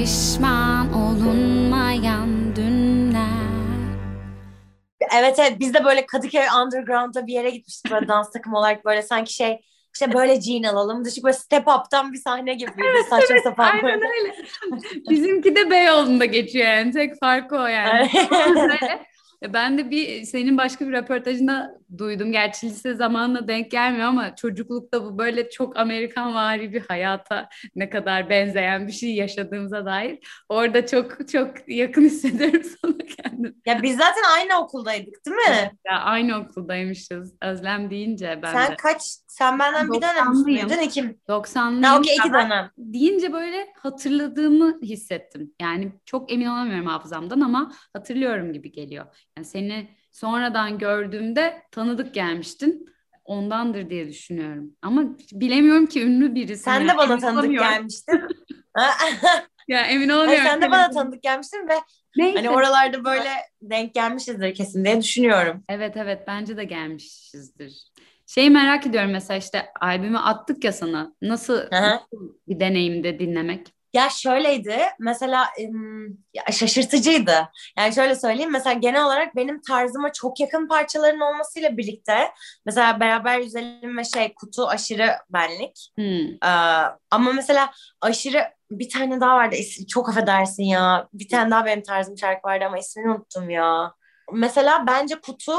pişman olunmayan dünler. Evet evet biz de böyle Kadıköy Underground'da bir yere gitmiştik böyle dans takımı olarak böyle sanki şey işte böyle jean alalım. Dışı böyle step up'tan bir sahne gibiydi. Saçma sapan Aynen böyle. öyle. Bizimki de Beyoğlu'nda geçiyor yani. Tek farkı o yani. E, Ben de bir senin başka bir röportajında duydum. Gerçi lise zamanına denk gelmiyor ama çocuklukta bu böyle çok Amerikan vari bir hayata ne kadar benzeyen bir şey yaşadığımıza dair. Orada çok çok yakın hissediyorum sana kendimi. Ya biz zaten aynı okuldaydık değil mi? Ya aynı okuldaymışız. Özlem deyince ben Sen de. kaç? Sen benden bir dönem 90'lıyım. üstüydün. İki. 90'lıyım. Ha okey iki dönem. deyince böyle hatırladığımı hissettim. Yani çok emin olamıyorum hafızamdan ama hatırlıyorum gibi geliyor. Yani seni sonradan gördüğümde tanıdık gelmiştin. Ondandır diye düşünüyorum. Ama bilemiyorum ki ünlü birisi. Sen de bana tanıdık gelmiştin. Ya emin Hayır, olamıyorum. sen de bana tanıdık gelmiştin ve Neyse. hani oralarda böyle denk gelmişizdir kesin diye düşünüyorum. Evet evet bence de gelmişizdir. Şeyi merak ediyorum mesela işte albümü attık ya sana. Nasıl, nasıl bir deneyimde dinlemek? Ya şöyleydi mesela ya şaşırtıcıydı. Yani şöyle söyleyeyim mesela genel olarak benim tarzıma çok yakın parçaların olmasıyla birlikte mesela beraber yüzelim ve şey kutu aşırı benlik. Hmm. Ee, ama mesela aşırı bir tane daha vardı çok affedersin ya. Bir tane daha benim tarzım şarkı vardı ama ismini unuttum ya. Mesela bence kutu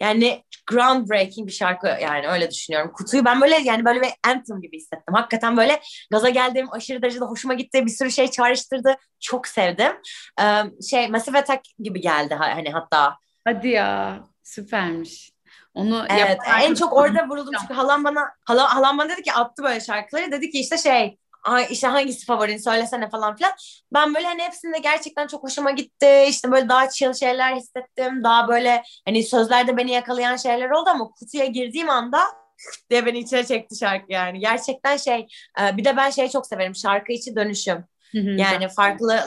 yani groundbreaking bir şarkı yani öyle düşünüyorum. Kutuyu ben böyle yani böyle bir anthem gibi hissettim. Hakikaten böyle gaza geldiğim aşırı derecede hoşuma gitti. Bir sürü şey çağrıştırdı. Çok sevdim. Ee, şey Massive Attack gibi geldi ha- hani hatta. Hadi ya süpermiş. Onu Evet en çok orada vuruldum çünkü halam bana halam, halam bana dedi ki attı böyle şarkıları. Dedi ki işte şey "Ay, işte hangisi favorin söylesene falan filan. Ben böyle hani hepsinde gerçekten çok hoşuma gitti. İşte böyle daha chill şeyler hissettim. Daha böyle hani sözlerde beni yakalayan şeyler oldu ama kutuya girdiğim anda diye beni içine çekti şarkı yani. Gerçekten şey e, bir de ben şeyi çok severim şarkı içi dönüşüm. Yani farklı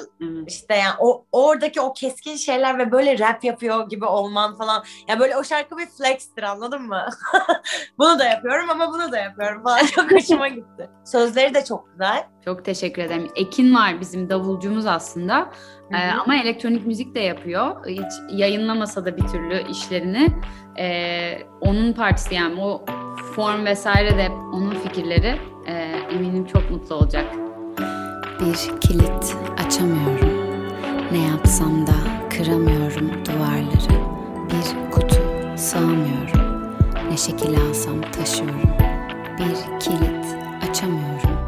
işte yani o oradaki o keskin şeyler ve böyle rap yapıyor gibi olman falan. Ya böyle o şarkı bir flextir anladın mı? bunu da yapıyorum ama bunu da yapıyorum falan. Çok hoşuma gitti. Sözleri de çok güzel. Çok teşekkür ederim. Ekin var bizim davulcumuz aslında. Ee, ama elektronik müzik de yapıyor. Hiç yayınlamasa da bir türlü işlerini. Ee, onun partisi yani o form vesaire de onun fikirleri. Ee, eminim çok mutlu olacak. Bir kilit açamıyorum. Ne yapsam da kıramıyorum duvarları. Bir kutu sığamıyorum. Ne şekil alsam taşıyorum. Bir kilit açamıyorum.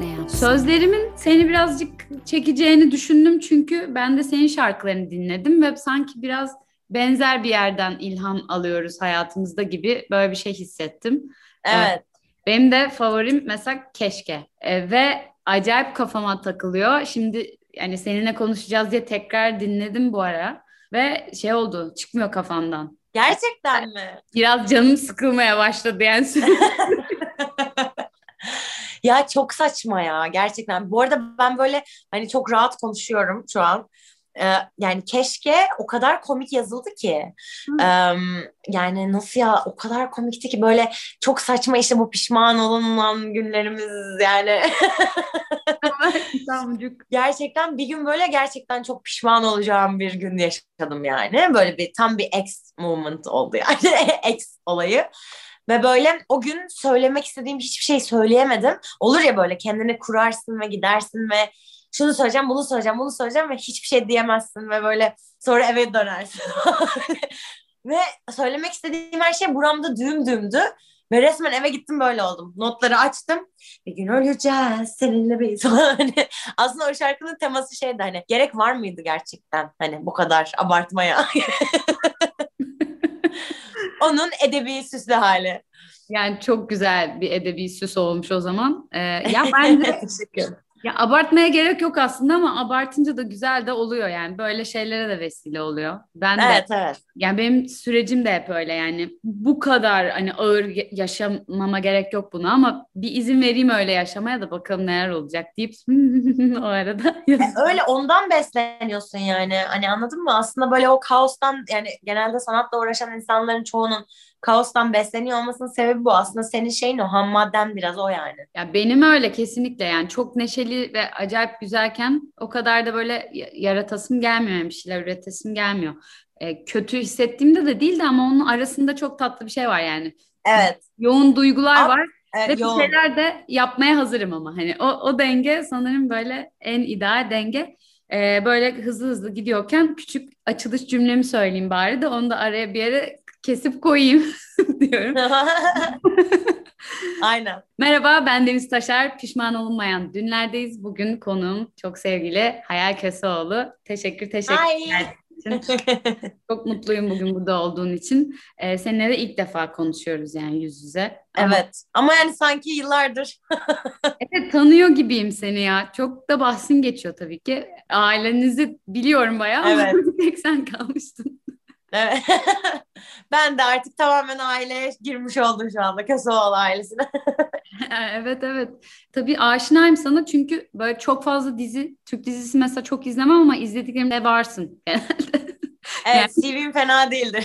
Ne yapsam Sözlerimin seni birazcık çekeceğini düşündüm çünkü ben de senin şarkılarını dinledim ve sanki biraz benzer bir yerden ilham alıyoruz hayatımızda gibi böyle bir şey hissettim. Evet. Benim de favorim mesela Keşke E, ve acayip kafama takılıyor. Şimdi yani seninle konuşacağız diye tekrar dinledim bu ara ve şey oldu çıkmıyor kafamdan. Gerçekten mi? Biraz canım sıkılmaya başladı yani. Ya çok saçma ya gerçekten. Bu arada ben böyle hani çok rahat konuşuyorum şu an. Ee, yani keşke o kadar komik yazıldı ki. Ee, yani nasıl ya o kadar komikti ki böyle çok saçma işte bu pişman olunan günlerimiz yani. Gerçekten bir gün böyle gerçekten çok pişman olacağım bir gün yaşadım yani. Böyle bir tam bir ex moment oldu yani ex olayı. Ve böyle o gün söylemek istediğim hiçbir şey söyleyemedim. Olur ya böyle kendini kurarsın ve gidersin ve şunu söyleyeceğim, bunu söyleyeceğim, bunu söyleyeceğim ve hiçbir şey diyemezsin ve böyle sonra eve dönersin. ve söylemek istediğim her şey buramda düğüm düğümdü. Ve resmen eve gittim böyle oldum. Notları açtım. Bir gün öleceğiz seninle biz. Hani aslında o şarkının teması şeydi hani gerek var mıydı gerçekten hani bu kadar abartmaya. Onun edebi süslü hali. Yani çok güzel bir edebi süs olmuş o zaman. Ee, ya ben de. Ya abartmaya gerek yok aslında ama abartınca da güzel de oluyor yani. Böyle şeylere de vesile oluyor. Ben de Evet evet. yani benim sürecim de hep öyle yani. Bu kadar hani ağır ya- yaşamama gerek yok buna ama bir izin vereyim öyle yaşamaya da bakalım neler olacak deyip o arada Öyle ondan besleniyorsun yani. Hani anladın mı? Aslında böyle o kaostan yani genelde sanatla uğraşan insanların çoğunun kaostan besleniyor olmasının sebebi bu. Aslında senin şeyin o ham madden biraz o yani. Ya benim öyle kesinlikle yani çok neşeli ve acayip güzelken o kadar da böyle yaratasım gelmiyor yani bir şeyler üretesim gelmiyor. E, kötü hissettiğimde de değildi ama onun arasında çok tatlı bir şey var yani. Evet. Yoğun duygular Ab- var Evet, ve bir şeyler de yapmaya hazırım ama hani o, o denge sanırım böyle en ideal denge. Ee, böyle hızlı hızlı gidiyorken küçük açılış cümlemi söyleyeyim bari de onu da araya bir yere kesip koyayım diyorum. Aynen. Merhaba ben Deniz Taşar. Pişman olunmayan dünlerdeyiz. Bugün konuğum çok sevgili Hayal Köseoğlu. Teşekkür teşekkür Ay. için. Çok mutluyum bugün burada olduğun için. Ee, seninle de ilk defa konuşuyoruz yani yüz yüze. Ama- evet. Ama yani sanki yıllardır. Evet tanıyor gibiyim seni ya. Çok da bahsin geçiyor tabii ki. Ailenizi biliyorum bayağı Evet. tek sen kalmıştın. Evet. ben de artık tamamen aileye girmiş oldum şu anda. Köseoğlu ailesine. Evet evet. Tabii aşinayım sana çünkü böyle çok fazla dizi, Türk dizisi mesela çok izlemem ama izlediklerimde varsın genelde. Evet CV'm fena değildir.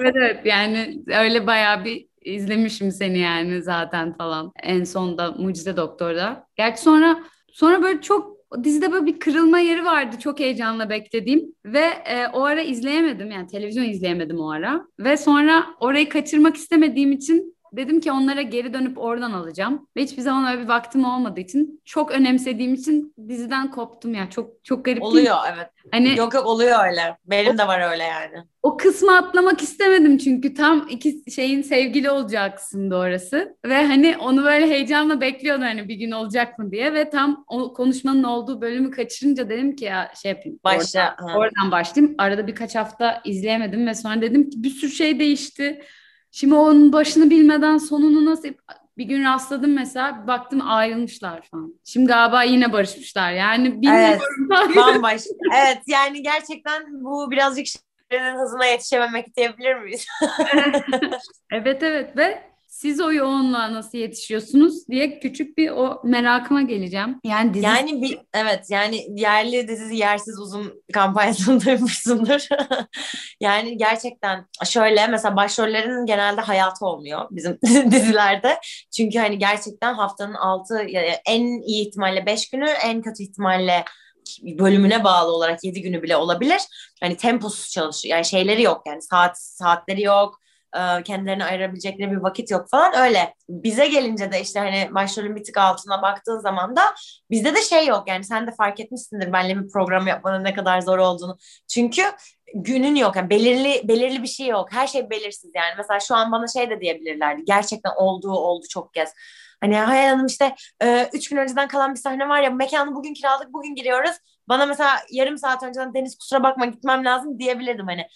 Evet evet yani öyle bayağı bir izlemişim seni yani zaten falan. En sonda Mucize Doktor'da. Gerçi sonra sonra böyle çok dizide böyle bir kırılma yeri vardı çok heyecanla beklediğim. Ve e, o ara izleyemedim yani televizyon izleyemedim o ara. Ve sonra orayı kaçırmak istemediğim için dedim ki onlara geri dönüp oradan alacağım ve hiçbir zaman öyle bir vaktim olmadığı için çok önemsediğim için diziden koptum ya çok çok garip değil oluyor evet. Hani Yok yok oluyor öyle. Benim de var öyle yani. o kısmı atlamak istemedim çünkü tam iki şeyin sevgili olacağı kısımda orası. Ve hani onu böyle heyecanla bekliyordum hani bir gün olacak mı diye ve tam o konuşmanın olduğu bölümü kaçırınca dedim ki ya şey yapayım. Başla. Oradan, Ha. oradan başlayayım. Arada birkaç hafta izleyemedim ve sonra dedim ki bir sürü şey değişti. Şimdi onun başını bilmeden sonunu nasıl bir gün rastladım mesela baktım ayrılmışlar falan. Şimdi galiba yine barışmışlar. Yani bilmiyorum. Bambaşka. evet yani gerçekten bu birazcık şeylerin hızına yetişememek diyebilir miyiz? Evet evet ve siz o yoğunluğa nasıl yetişiyorsunuz diye küçük bir o merakıma geleceğim. Yani dizi Yani bir evet yani yerli dizi yersiz uzun kampanyasını duymuşsundur. yani gerçekten şöyle mesela başrollerin genelde hayatı olmuyor bizim dizilerde. Çünkü hani gerçekten haftanın altı en iyi ihtimalle beş günü en kötü ihtimalle bölümüne bağlı olarak yedi günü bile olabilir. Hani temposuz çalışıyor. Yani şeyleri yok yani saat saatleri yok. E, Kendilerine ayırabilecekleri bir vakit yok falan öyle. Bize gelince de işte hani başrolün bir tık altına baktığın zaman da bizde de şey yok yani sen de fark etmişsindir benimle bir program yapmanın ne kadar zor olduğunu. Çünkü günün yok yani belirli belirli bir şey yok. Her şey belirsiz yani. Mesela şu an bana şey de diyebilirlerdi. Gerçekten olduğu oldu çok kez. Hani Hayal Hanım işte e, üç gün önceden kalan bir sahne var ya mekanı bugün kiraladık bugün giriyoruz. Bana mesela yarım saat önceden Deniz kusura bakma gitmem lazım diyebilirdim hani.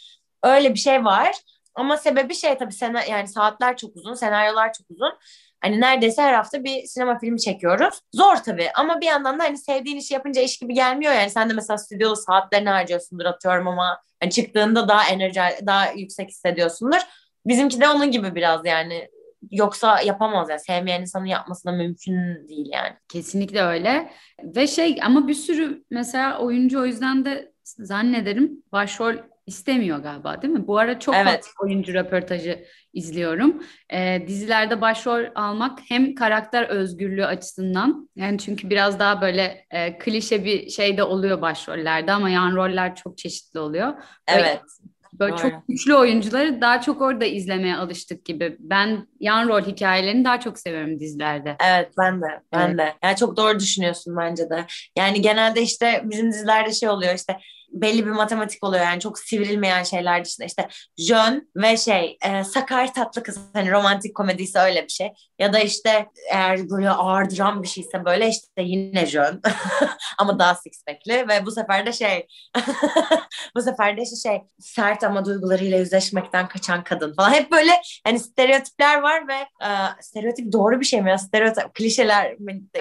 Öyle bir şey var. Ama sebebi şey tabii sena yani saatler çok uzun, senaryolar çok uzun. Hani neredeyse her hafta bir sinema filmi çekiyoruz. Zor tabii ama bir yandan da hani sevdiğin işi yapınca iş gibi gelmiyor yani. Sen de mesela stüdyoda saatlerini harcıyorsundur atıyorum ama hani çıktığında daha enerji, daha yüksek hissediyorsundur. Bizimki de onun gibi biraz yani. Yoksa yapamaz yani. Sevmeyen insanın yapması da mümkün değil yani. kesinlikle öyle. Ve şey ama bir sürü mesela oyuncu o yüzden de zannederim başrol istemiyor galiba değil mi? Bu ara çok Evet. fazla oyuncu röportajı izliyorum. Ee, dizilerde başrol almak hem karakter özgürlüğü açısından yani çünkü biraz daha böyle e, klişe bir şey de oluyor başrollerde ama yan roller çok çeşitli oluyor. Böyle Evet. Böyle Doğru. çok güçlü oyuncuları daha çok orada izlemeye alıştık gibi. Ben yan rol hikayelerini daha çok seviyorum dizilerde. Evet ben de ben Evet. de. Yani çok doğru düşünüyorsun bence de. Yani genelde işte bizim dizilerde şey oluyor işte belli bir matematik oluyor. Yani çok sivrilmeyen şeyler dışında. İşte jön ve şey e, sakar tatlı kız. Hani romantik komediyse öyle bir şey. Ya da işte eğer böyle ağır dram bir şeyse böyle işte yine jön. Ama daha six pack'li ve bu sefer de şey bu sefer de işte şey sert ama duygularıyla yüzleşmekten kaçan kadın falan. Hep böyle hani stereotipler var ve e, stereotip doğru bir şey mi ya? Stereotip klişeler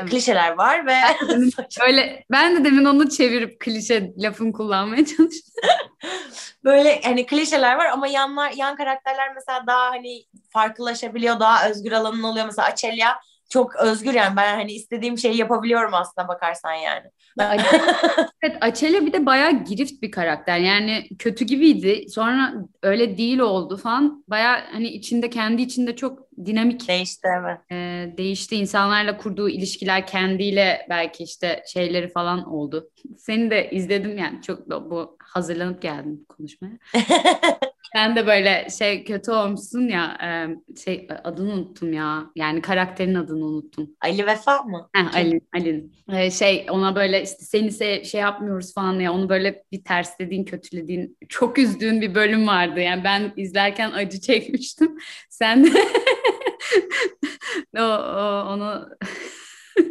klişeler var ve Öyle ben de demin onu çevirip klişe lafını kullanmaya çalıştım. böyle hani klişeler var ama yanlar yan karakterler mesela daha hani farklılaşabiliyor daha özgür alanın oluyor mesela Açelya çok özgür yani ben hani istediğim şeyi yapabiliyorum aslında bakarsan yani. evet Açele bir de bayağı girift bir karakter. Yani kötü gibiydi. Sonra öyle değil oldu falan. Bayağı hani içinde kendi içinde çok dinamik değişti evet. E, değişti. İnsanlarla kurduğu ilişkiler kendiyle belki işte şeyleri falan oldu. Seni de izledim yani çok bu hazırlanıp geldim konuşmaya. Sen de böyle şey kötü olmuşsun ya e, şey adını unuttum ya. Yani karakterin adını unuttum. Ali Vefa mı? Heh, Ali, Ali. Ee, şey ona böyle işte seni se şey yapmıyoruz falan ya onu böyle bir terslediğin, kötülediğin, çok üzdüğün bir bölüm vardı. Yani ben izlerken acı çekmiştim. Sen de o, o, onu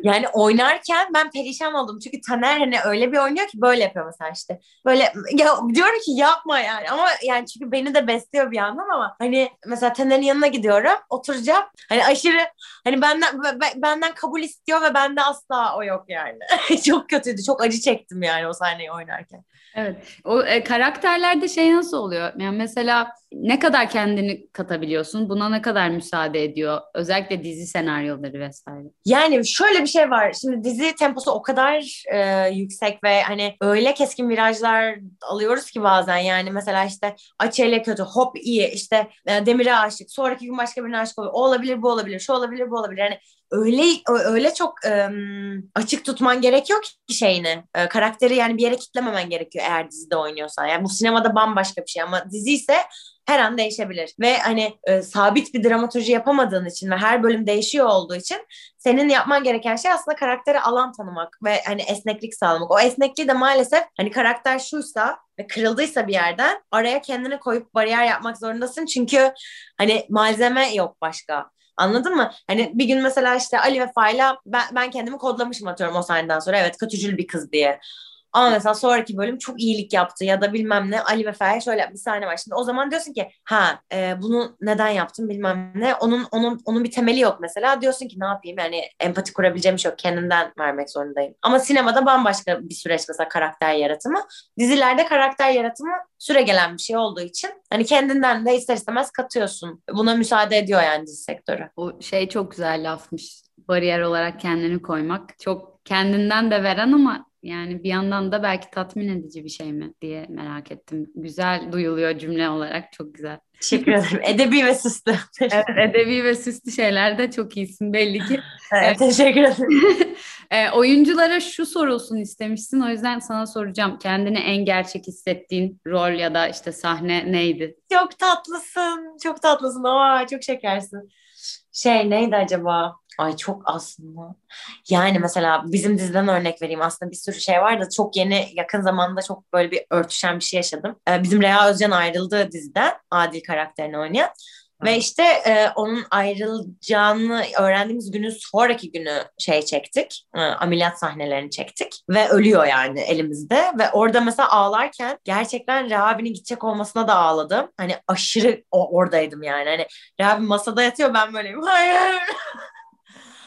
yani oynarken ben perişan oldum. Çünkü Taner hani öyle bir oynuyor ki böyle yapıyor mesela işte. Böyle ya diyorum ki yapma yani. Ama yani çünkü beni de besliyor bir yandan ama hani mesela Taner'in yanına gidiyorum. Oturacağım. Hani aşırı hani benden benden kabul istiyor ve bende asla o yok yani. çok kötüydü. Çok acı çektim yani o sahneyi oynarken. Evet. O e, karakterlerde şey nasıl oluyor? Yani mesela ne kadar kendini katabiliyorsun? Buna ne kadar müsaade ediyor? Özellikle dizi senaryoları vesaire. Yani şöyle bir şey var. Şimdi dizi temposu o kadar e, yüksek ve hani öyle keskin virajlar alıyoruz ki bazen yani mesela işte Açel'e kötü, hop iyi, işte e, Demir'e aşık, sonraki gün başka birine aşık oluyor. O olabilir, bu olabilir, şu olabilir, bu olabilir. Yani öyle öyle çok e, açık tutman gerekiyor ki şeyini. E, karakteri yani bir yere kitlememen gerekiyor eğer dizide oynuyorsan. Yani bu sinemada bambaşka bir şey ama dizi ise her an değişebilir. Ve hani e, sabit bir dramaturji yapamadığın için ve her bölüm değişiyor olduğu için senin yapman gereken şey aslında karaktere alan tanımak ve hani esneklik sağlamak. O esnekliği de maalesef hani karakter şuysa ve kırıldıysa bir yerden araya kendini koyup bariyer yapmak zorundasın. Çünkü hani malzeme yok başka. Anladın mı? Hani bir gün mesela işte Ali ve Fayla ben, ben kendimi kodlamışım atıyorum o sahneden sonra. Evet kötücül bir kız diye. Ama mesela sonraki bölüm çok iyilik yaptı ya da bilmem ne Ali ve Ferah şöyle bir sahne var. Şimdi o zaman diyorsun ki ha e, bunu neden yaptım bilmem ne. Onun onun onun bir temeli yok mesela. Diyorsun ki ne yapayım yani empati kurabileceğim şey yok. Kendimden vermek zorundayım. Ama sinemada bambaşka bir süreç mesela karakter yaratımı. Dizilerde karakter yaratımı süre gelen bir şey olduğu için hani kendinden de ister istemez katıyorsun. Buna müsaade ediyor yani dizi sektörü. O şey çok güzel lafmış. Bariyer olarak kendini koymak. Çok kendinden de veren ama yani bir yandan da belki tatmin edici bir şey mi diye merak ettim. Güzel duyuluyor cümle olarak çok güzel. Teşekkür ederim. Edebi ve süslü. evet, edebi ve süslü şeylerde çok iyisin belli ki. Evet, teşekkür ederim. e, oyunculara şu sorulsun istemişsin. O yüzden sana soracağım. Kendini en gerçek hissettiğin rol ya da işte sahne neydi? Çok tatlısın. Çok tatlısın. Aa, çok şekersin. Şey neydi acaba? Ay çok aslında. Yani mesela bizim diziden örnek vereyim. Aslında bir sürü şey var da çok yeni yakın zamanda çok böyle bir örtüşen bir şey yaşadım. Ee, bizim Reha Özcan ayrıldığı diziden Adil karakterini oynayan. Ve işte e, onun ayrılacağını öğrendiğimiz günün sonraki günü şey çektik. E, ameliyat sahnelerini çektik. Ve ölüyor yani elimizde. Ve orada mesela ağlarken gerçekten Rehabi'nin gidecek olmasına da ağladım. Hani aşırı o, oradaydım yani. Hani Rehabi masada yatıyor ben böyleyim. Hayır.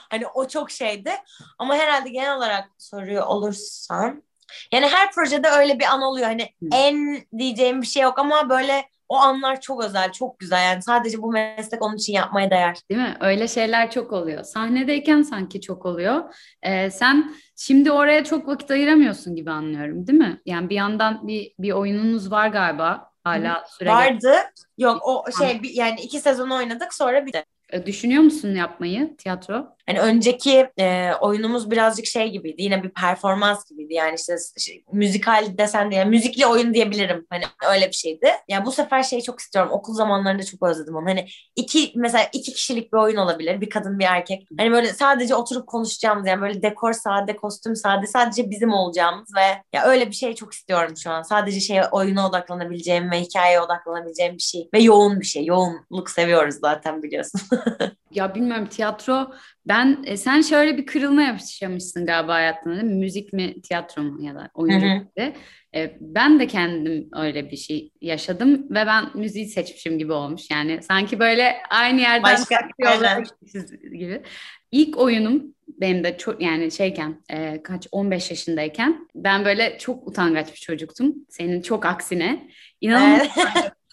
Hani o çok şeydi. Ama herhalde genel olarak soruyor olursan yani her projede öyle bir an oluyor. Hani Hı. en diyeceğim bir şey yok ama böyle o anlar çok özel, çok güzel. Yani sadece bu meslek onun için yapmaya değer. Değil mi? Öyle şeyler çok oluyor. Sahnedeyken sanki çok oluyor. Ee, sen şimdi oraya çok vakit ayıramıyorsun gibi anlıyorum, değil mi? Yani bir yandan bir bir oyununuz var galiba. Hala süre Vardı. Yok o şey yani iki sezon oynadık sonra bir de. E, düşünüyor musun yapmayı tiyatro? Hani önceki e, oyunumuz birazcık şey gibiydi. Yine bir performans gibiydi. Yani işte şey, müzikal desen de yani müzikli oyun diyebilirim. Hani öyle bir şeydi. Ya yani bu sefer şeyi çok istiyorum. Okul zamanlarında çok özledim onu. Hani iki mesela iki kişilik bir oyun olabilir. Bir kadın bir erkek. Hani böyle sadece oturup konuşacağımız yani böyle dekor sade, kostüm sade sadece bizim olacağımız ve ya öyle bir şey çok istiyorum şu an. Sadece şey oyuna odaklanabileceğim ve hikayeye odaklanabileceğim bir şey. Ve yoğun bir şey. Yoğunluk seviyoruz zaten biliyorsun. ya bilmiyorum tiyatro ben e, sen şöyle bir kırılma yaşamışsın galiba hayatında değil mi? Müzik mi tiyatro mu ya da oyunculuk gibi. E, ben de kendim öyle bir şey yaşadım ve ben müziği seçmişim gibi olmuş. Yani sanki böyle aynı yerden Başka, gibi. İlk oyunum benim de çok yani şeyken e, kaç 15 yaşındayken ben böyle çok utangaç bir çocuktum. Senin çok aksine. İnanılmaz.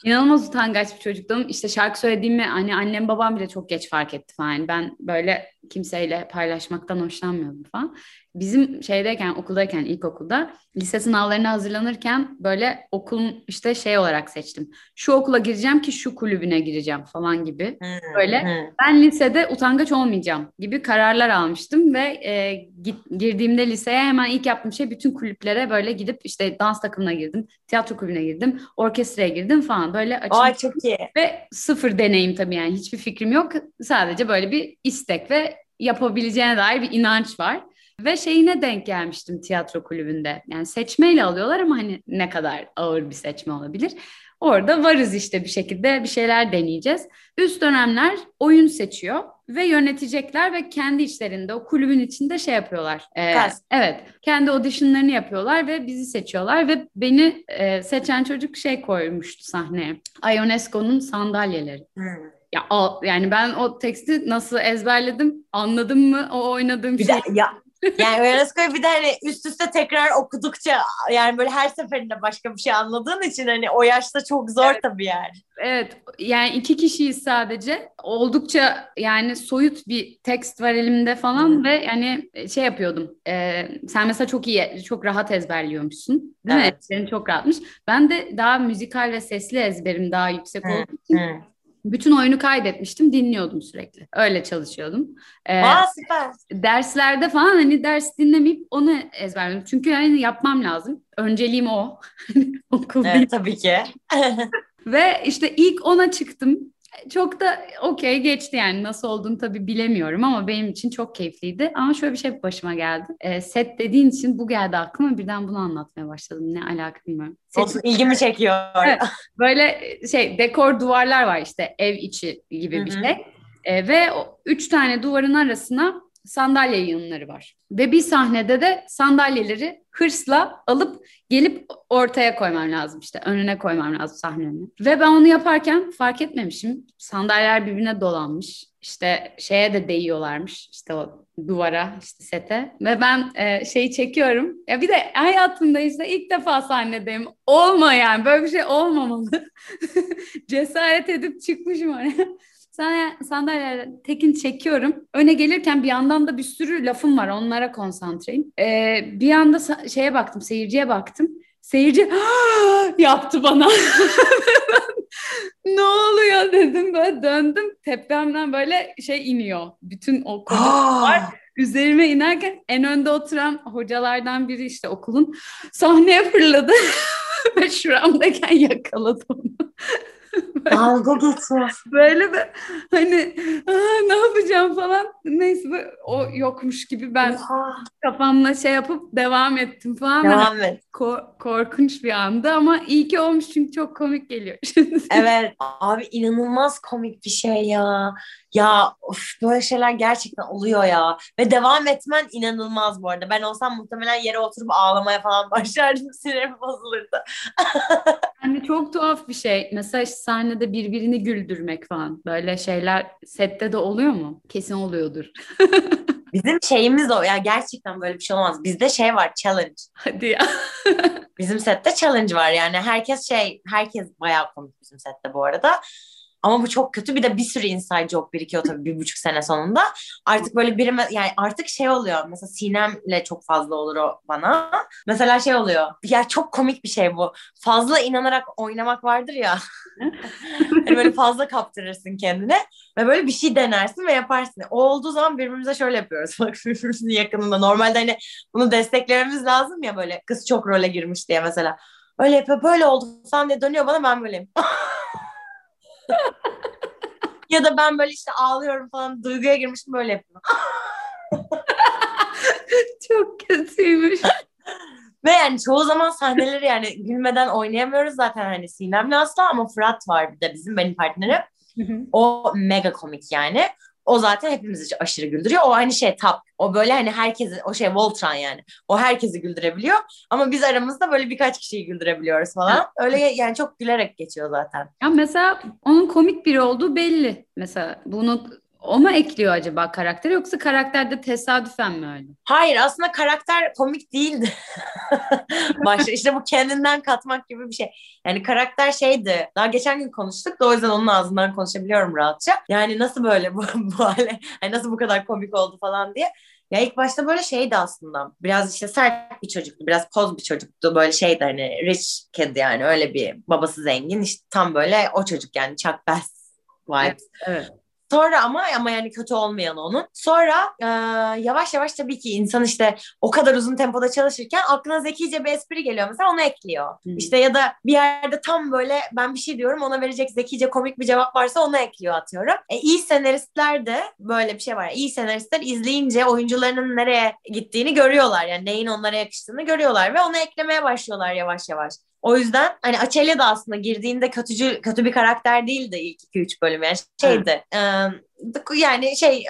İnanılmaz utangaç bir çocuktum. İşte şarkı söylediğimi hani annem babam bile çok geç fark etti falan. Ben böyle kimseyle paylaşmaktan hoşlanmıyordum falan. Bizim şeydeyken okuldayken ilkokulda lise sınavlarına hazırlanırken böyle okulun işte şey olarak seçtim. Şu okula gireceğim ki şu kulübüne gireceğim falan gibi. Böyle ben lisede utangaç olmayacağım gibi kararlar almıştım ve e, git, girdiğimde liseye hemen ilk yaptığım şey bütün kulüplere böyle gidip işte dans takımına girdim, tiyatro kulübüne girdim, orkestraya girdim falan böyle açıldım. Ay çok iyi. Ve sıfır deneyim tabii yani hiçbir fikrim yok. Sadece böyle bir istek ve yapabileceğine dair bir inanç var. Ve şeyine denk gelmiştim tiyatro kulübünde. Yani seçmeyle alıyorlar ama hani ne kadar ağır bir seçme olabilir. Orada varız işte bir şekilde bir şeyler deneyeceğiz. Üst dönemler oyun seçiyor ve yönetecekler ve kendi içlerinde o kulübün içinde şey yapıyorlar. Ee, evet kendi auditionlarını yapıyorlar ve bizi seçiyorlar ve beni e, seçen çocuk şey koymuştu sahneye. Ionesco'nun sandalyeleri. Hmm. Ya yani ben o teksti nasıl ezberledim anladım mı o oynadığım bir şey. De, ya yani Ionesco'yu bir de hani üst üste tekrar okudukça yani böyle her seferinde başka bir şey anladığın için hani o yaşta çok zor evet. tabii yani. Evet yani iki kişiyiz sadece. Oldukça yani soyut bir tekst var elimde falan hmm. ve yani şey yapıyordum. E, sen mesela çok iyi, çok rahat ezberliyormuşsun. Değil evet. mi? Ezberin çok rahatmış. Ben de daha müzikal ve sesli ezberim daha yüksek hmm. olduğu için hmm bütün oyunu kaydetmiştim, dinliyordum sürekli. Öyle çalışıyordum. Ee, Aa süper. Derslerde falan hani ders dinlemeyip onu ezberledim. Çünkü yani yapmam lazım. Önceliğim o. Okul evet, tabii ki. Ve işte ilk ona çıktım çok da okey geçti yani nasıl olduğunu tabii bilemiyorum ama benim için çok keyifliydi. Ama şöyle bir şey başıma geldi. E, set dediğin için bu geldi aklıma birden bunu anlatmaya başladım. Ne alaka bilmiyorum. Set... Olsun ilgimi çekiyor. Evet, böyle şey dekor duvarlar var işte ev içi gibi bir şey. E, ve o, üç tane duvarın arasına sandalye yığınları var. Ve bir sahnede de sandalyeleri hırsla alıp gelip ortaya koymam lazım işte önüne koymam lazım sahnenin. Ve ben onu yaparken fark etmemişim. Sandalyeler birbirine dolanmış. İşte şeye de değiyorlarmış işte o duvara işte sete ve ben e, şeyi çekiyorum. Ya bir de hayatımda işte ilk defa sahnedeyim. Olma yani böyle bir şey olmamalı. Cesaret edip çıkmışım oraya. Sandalyelerden tekin çekiyorum. Öne gelirken bir yandan da bir sürü lafım var. Onlara konsantreyim. Ee, bir anda şeye baktım, seyirciye baktım. Seyirci yaptı bana. ne oluyor dedim böyle döndüm tepemden böyle şey iniyor. Bütün o var üzerime inerken en önde oturan hocalardan biri işte okulun sahneye fırladı ve şuramdayken yakaladı onu. Dalga geçiyor. Böyle bir hani ne yapacağım falan. Neyse o yokmuş gibi ben Oha. kafamla şey yapıp devam ettim falan. Devam et. Ko- korkunç bir anda ama iyi ki olmuş çünkü çok komik geliyor. evet abi inanılmaz komik bir şey ya. Ya of, böyle şeyler gerçekten oluyor ya. Ve devam etmen inanılmaz bu arada. Ben olsam muhtemelen yere oturup ağlamaya falan başlardım. Sinirim bozulurdu. yani çok tuhaf bir şey. Mesela sahnede birbirini güldürmek falan. Böyle şeyler sette de oluyor mu? Kesin oluyordur. Bizim şeyimiz o. Ya gerçekten böyle bir şey olmaz. Bizde şey var challenge. Hadi ya. bizim sette challenge var yani. Herkes şey, herkes bayağı komik bizim sette bu arada. Ama bu çok kötü. Bir de bir sürü inside joke birikiyor tabii bir buçuk sene sonunda. Artık böyle birime yani artık şey oluyor. Mesela Sinem'le çok fazla olur o bana. Mesela şey oluyor. Ya çok komik bir şey bu. Fazla inanarak oynamak vardır ya. hani böyle fazla kaptırırsın kendine. Ve böyle bir şey denersin ve yaparsın. O olduğu zaman birbirimize şöyle yapıyoruz. Bak birbirimizin yakınında. Normalde hani bunu desteklememiz lazım ya böyle. Kız çok role girmiş diye mesela. Öyle yapıyor böyle oldu falan diye dönüyor bana ben böyleyim. ya da ben böyle işte ağlıyorum falan duyguya girmişim böyle yapıyorum. Çok kötüymüş. Ve yani çoğu zaman sahneleri yani gülmeden oynayamıyoruz zaten hani Sinem'le asla ama Fırat var bir de bizim benim partnerim. o mega komik yani. O zaten hepimizi aşırı güldürüyor. O hani şey tap. O böyle hani herkesi o şey Voltron yani. O herkesi güldürebiliyor. Ama biz aramızda böyle birkaç kişiyi güldürebiliyoruz falan. Öyle yani çok gülerek geçiyor zaten. Ya mesela onun komik biri olduğu belli. Mesela bunu o mu ekliyor acaba karakter yoksa karakterde tesadüfen mi öyle? Hayır aslında karakter komik değildi. Başta işte bu kendinden katmak gibi bir şey. Yani karakter şeydi. Daha geçen gün konuştuk da o yüzden onun ağzından konuşabiliyorum rahatça. Yani nasıl böyle bu, bu hale, hani nasıl bu kadar komik oldu falan diye. Ya ilk başta böyle şeydi aslında. Biraz işte sert bir çocuktu. Biraz poz bir çocuktu. Böyle şeydi hani rich kid yani öyle bir babası zengin. işte tam böyle o çocuk yani Chuck Bass vibe. Evet, evet. Sonra ama ama yani kötü olmayan onun. Sonra e, yavaş yavaş tabii ki insan işte o kadar uzun tempoda çalışırken aklına zekice bir espri geliyor mesela onu ekliyor. Hmm. İşte ya da bir yerde tam böyle ben bir şey diyorum ona verecek zekice komik bir cevap varsa onu ekliyor atıyorum. E, iyi senaristler de böyle bir şey var. İyi senaristler izleyince oyuncularının nereye gittiğini görüyorlar. Yani neyin onlara yakıştığını görüyorlar ve onu eklemeye başlıyorlar yavaş yavaş. O yüzden hani Açelya da aslında girdiğinde kötücü kötü bir karakter değildi ilk 2-3 bölüm yani şeydi. E, yani şey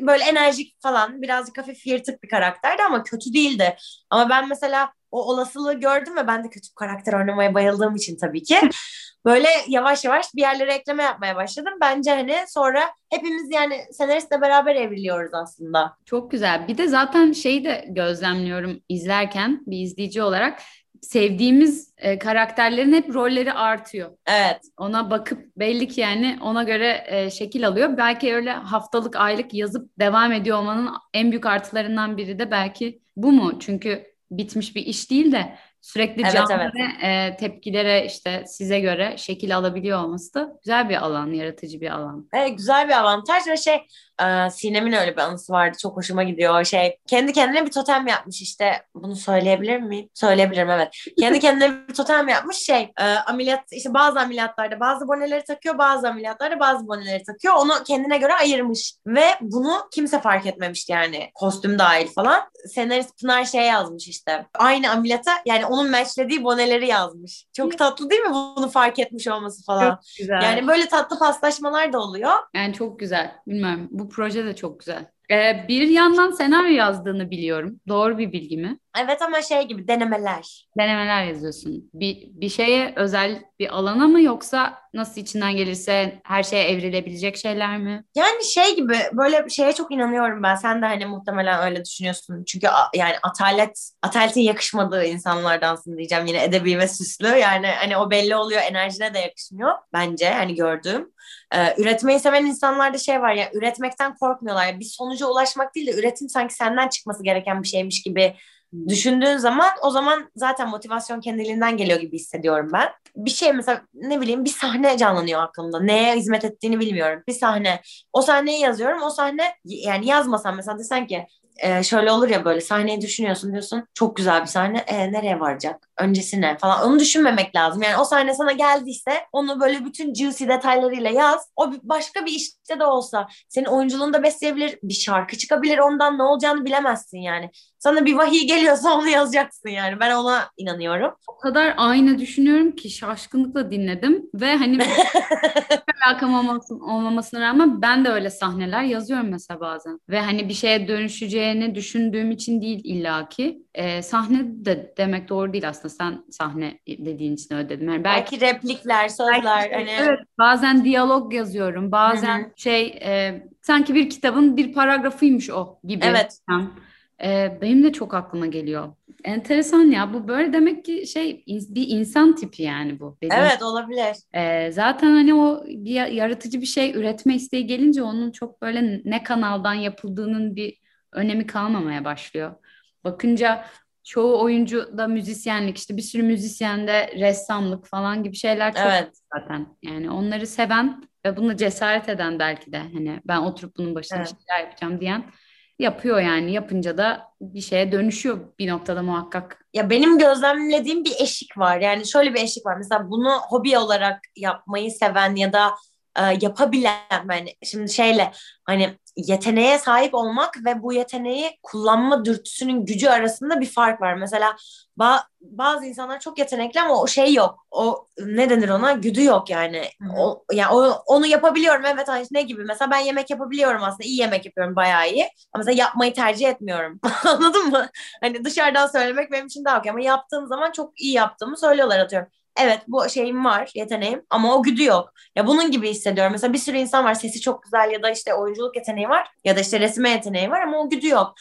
böyle enerjik falan birazcık hafif yırtık bir karakterdi ama kötü değildi. Ama ben mesela o olasılığı gördüm ve ben de kötü bir karakter oynamaya bayıldığım için tabii ki böyle yavaş yavaş bir yerlere ekleme yapmaya başladım. Bence hani sonra hepimiz yani senaristle beraber evriliyoruz aslında. Çok güzel. Bir de zaten şeyi de gözlemliyorum izlerken bir izleyici olarak sevdiğimiz e, karakterlerin hep rolleri artıyor. Evet. Ona bakıp belli ki yani ona göre e, şekil alıyor. Belki öyle haftalık, aylık yazıp devam ediyor olmanın en büyük artılarından biri de belki bu mu? Çünkü bitmiş bir iş değil de sürekli evet, canlı evet. ve e, tepkilere işte size göre şekil alabiliyor olması da güzel bir alan, yaratıcı bir alan. Evet, güzel bir avantaj ve şey e, Sinem'in öyle bir anısı vardı. Çok hoşuma gidiyor. Şey kendi kendine bir totem yapmış işte. Bunu söyleyebilir miyim? Söyleyebilirim evet. Kendi kendine bir totem yapmış şey. E, ameliyat işte bazı ameliyatlarda bazı boneleri takıyor. Bazı ameliyatlarda bazı boneleri takıyor. Onu kendine göre ayırmış. Ve bunu kimse fark etmemişti yani. Kostüm dahil falan. Senarist Pınar şey yazmış işte. Aynı ameliyata yani onun matchlediği boneleri yazmış. Çok tatlı değil mi bunu fark etmiş olması falan. Çok güzel. Yani böyle tatlı paslaşmalar da oluyor. Yani çok güzel. Bilmiyorum. Bu proje de çok güzel. Ee, bir yandan senaryo yazdığını biliyorum. Doğru bir bilgi mi? Evet ama şey gibi denemeler. Denemeler yazıyorsun. Bir, bir şeye özel bir alana mı yoksa nasıl içinden gelirse her şeye evrilebilecek şeyler mi? Yani şey gibi böyle şeye çok inanıyorum ben. Sen de hani muhtemelen öyle düşünüyorsun. Çünkü yani atalet, ataletin yakışmadığı insanlardansın diyeceğim. Yine edebi ve süslü. Yani hani o belli oluyor enerjine de yakışmıyor. Bence hani gördüğüm. Ee, üretmeyi seven insanlarda şey var ya üretmekten korkmuyorlar. Yani bir sonuca ulaşmak değil de üretim sanki senden çıkması gereken bir şeymiş gibi düşündüğün zaman o zaman zaten motivasyon kendiliğinden geliyor gibi hissediyorum ben. Bir şey mesela ne bileyim bir sahne canlanıyor aklımda. Neye hizmet ettiğini bilmiyorum. Bir sahne. O sahneyi yazıyorum. O sahne yani yazmasam mesela desen ki e, şöyle olur ya böyle sahneyi düşünüyorsun diyorsun çok güzel bir sahne. E, nereye varacak? Öncesi ne? falan. Onu düşünmemek lazım. Yani o sahne sana geldiyse onu böyle bütün juicy detaylarıyla yaz. O başka bir işte de olsa senin oyunculuğunu da besleyebilir bir şarkı çıkabilir ondan ne olacağını bilemezsin yani sana bir vahiy geliyorsa onu yazacaksın yani ben ona inanıyorum. O kadar aynı düşünüyorum ki şaşkınlıkla dinledim ve hani alakam olmasın, olmamasına rağmen ben de öyle sahneler yazıyorum mesela bazen ve hani bir şeye dönüşeceğini düşündüğüm için değil illaki e, sahne de demek doğru değil aslında sen sahne dediğin için öyle dedim. Yani belki, belki replikler, sözler belki, hani evet, bazen diyalog yazıyorum bazen Hı-hı. şey e, sanki bir kitabın bir paragrafıymış o gibi. Evet. Yani, ee, benim de çok aklıma geliyor. Enteresan ya bu böyle demek ki şey bir insan tipi yani bu. Benim. Evet olabilir. Ee, zaten hani o bir yaratıcı bir şey üretme isteği gelince onun çok böyle ne kanaldan yapıldığının bir önemi kalmamaya başlıyor. Bakınca çoğu oyuncu da müzisyenlik işte bir sürü müzisyende ressamlık falan gibi şeyler çok evet. zaten. Yani onları seven ve bunu cesaret eden belki de hani ben oturup bunun başına evet. şeyler yapacağım diyen yapıyor yani. Yapınca da bir şeye dönüşüyor bir noktada muhakkak. Ya benim gözlemlediğim bir eşik var. Yani şöyle bir eşik var. Mesela bunu hobi olarak yapmayı seven ya da e, yapabilen yani şimdi şeyle hani yeteneğe sahip olmak ve bu yeteneği kullanma dürtüsünün gücü arasında bir fark var. Mesela ba- bazı insanlar çok yetenekli ama o şey yok. O ne denir ona? Güdü yok yani. O yani o, onu yapabiliyorum evet hani ne gibi? Mesela ben yemek yapabiliyorum aslında. iyi yemek yapıyorum bayağı iyi. Ama mesela yapmayı tercih etmiyorum. Anladın mı? Hani dışarıdan söylemek benim için daha okey ama yaptığım zaman çok iyi yaptığımı söylüyorlar atıyorum evet bu şeyim var, yeteneğim ama o güdü yok. Ya bunun gibi hissediyorum. Mesela bir sürü insan var sesi çok güzel ya da işte oyunculuk yeteneği var ya da işte resme yeteneği var ama o güdü yok.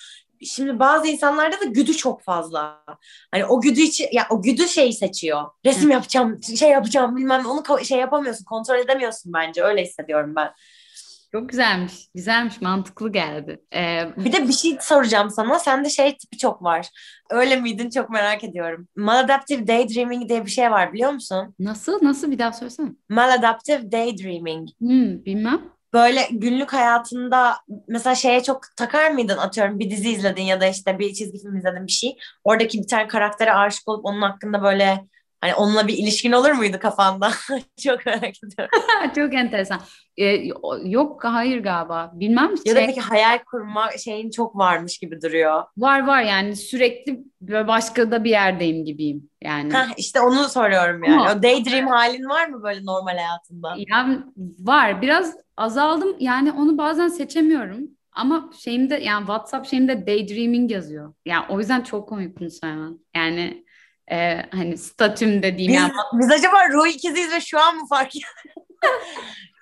şimdi bazı insanlarda da güdü çok fazla. Hani o güdü için ya o güdü şeyi seçiyor. Resim yapacağım, şey yapacağım bilmem onu şey yapamıyorsun, kontrol edemiyorsun bence. Öyle hissediyorum ben. Çok güzelmiş. Güzelmiş. Mantıklı geldi. Ee, Bir de bir şey soracağım sana. Sende şey tipi çok var. Öyle miydin çok merak ediyorum. Maladaptive daydreaming diye bir şey var biliyor musun? nasıl? Nasıl? Bir daha söylesene. Maladaptive daydreaming. Hmm, bilmem. Böyle günlük hayatında mesela şeye çok takar mıydın atıyorum bir dizi izledin ya da işte bir çizgi film izledin bir şey. Oradaki bir tane karaktere aşık olup onun hakkında böyle hani onunla bir ilişkin olur muydu kafanda? çok merak ediyorum. Çok enteresan. Ee, yok hayır galiba. Bilmem. Ya da Şey- peki hayal kurma şeyin çok varmış gibi duruyor. Var var yani sürekli başka da bir yerdeyim gibiyim. Yani Heh, işte onu soruyorum yani. Ama- O daydream halin var mı böyle normal hayatında? yani var biraz azaldım yani onu bazen seçemiyorum. Ama şeyimde yani WhatsApp şeyimde daydreaming yazıyor. Yani o yüzden çok komik bunu söylemen. Yani e, hani statüm dediğim Biz, yani biz acaba ruh ikiziyiz ve şu an mı fark?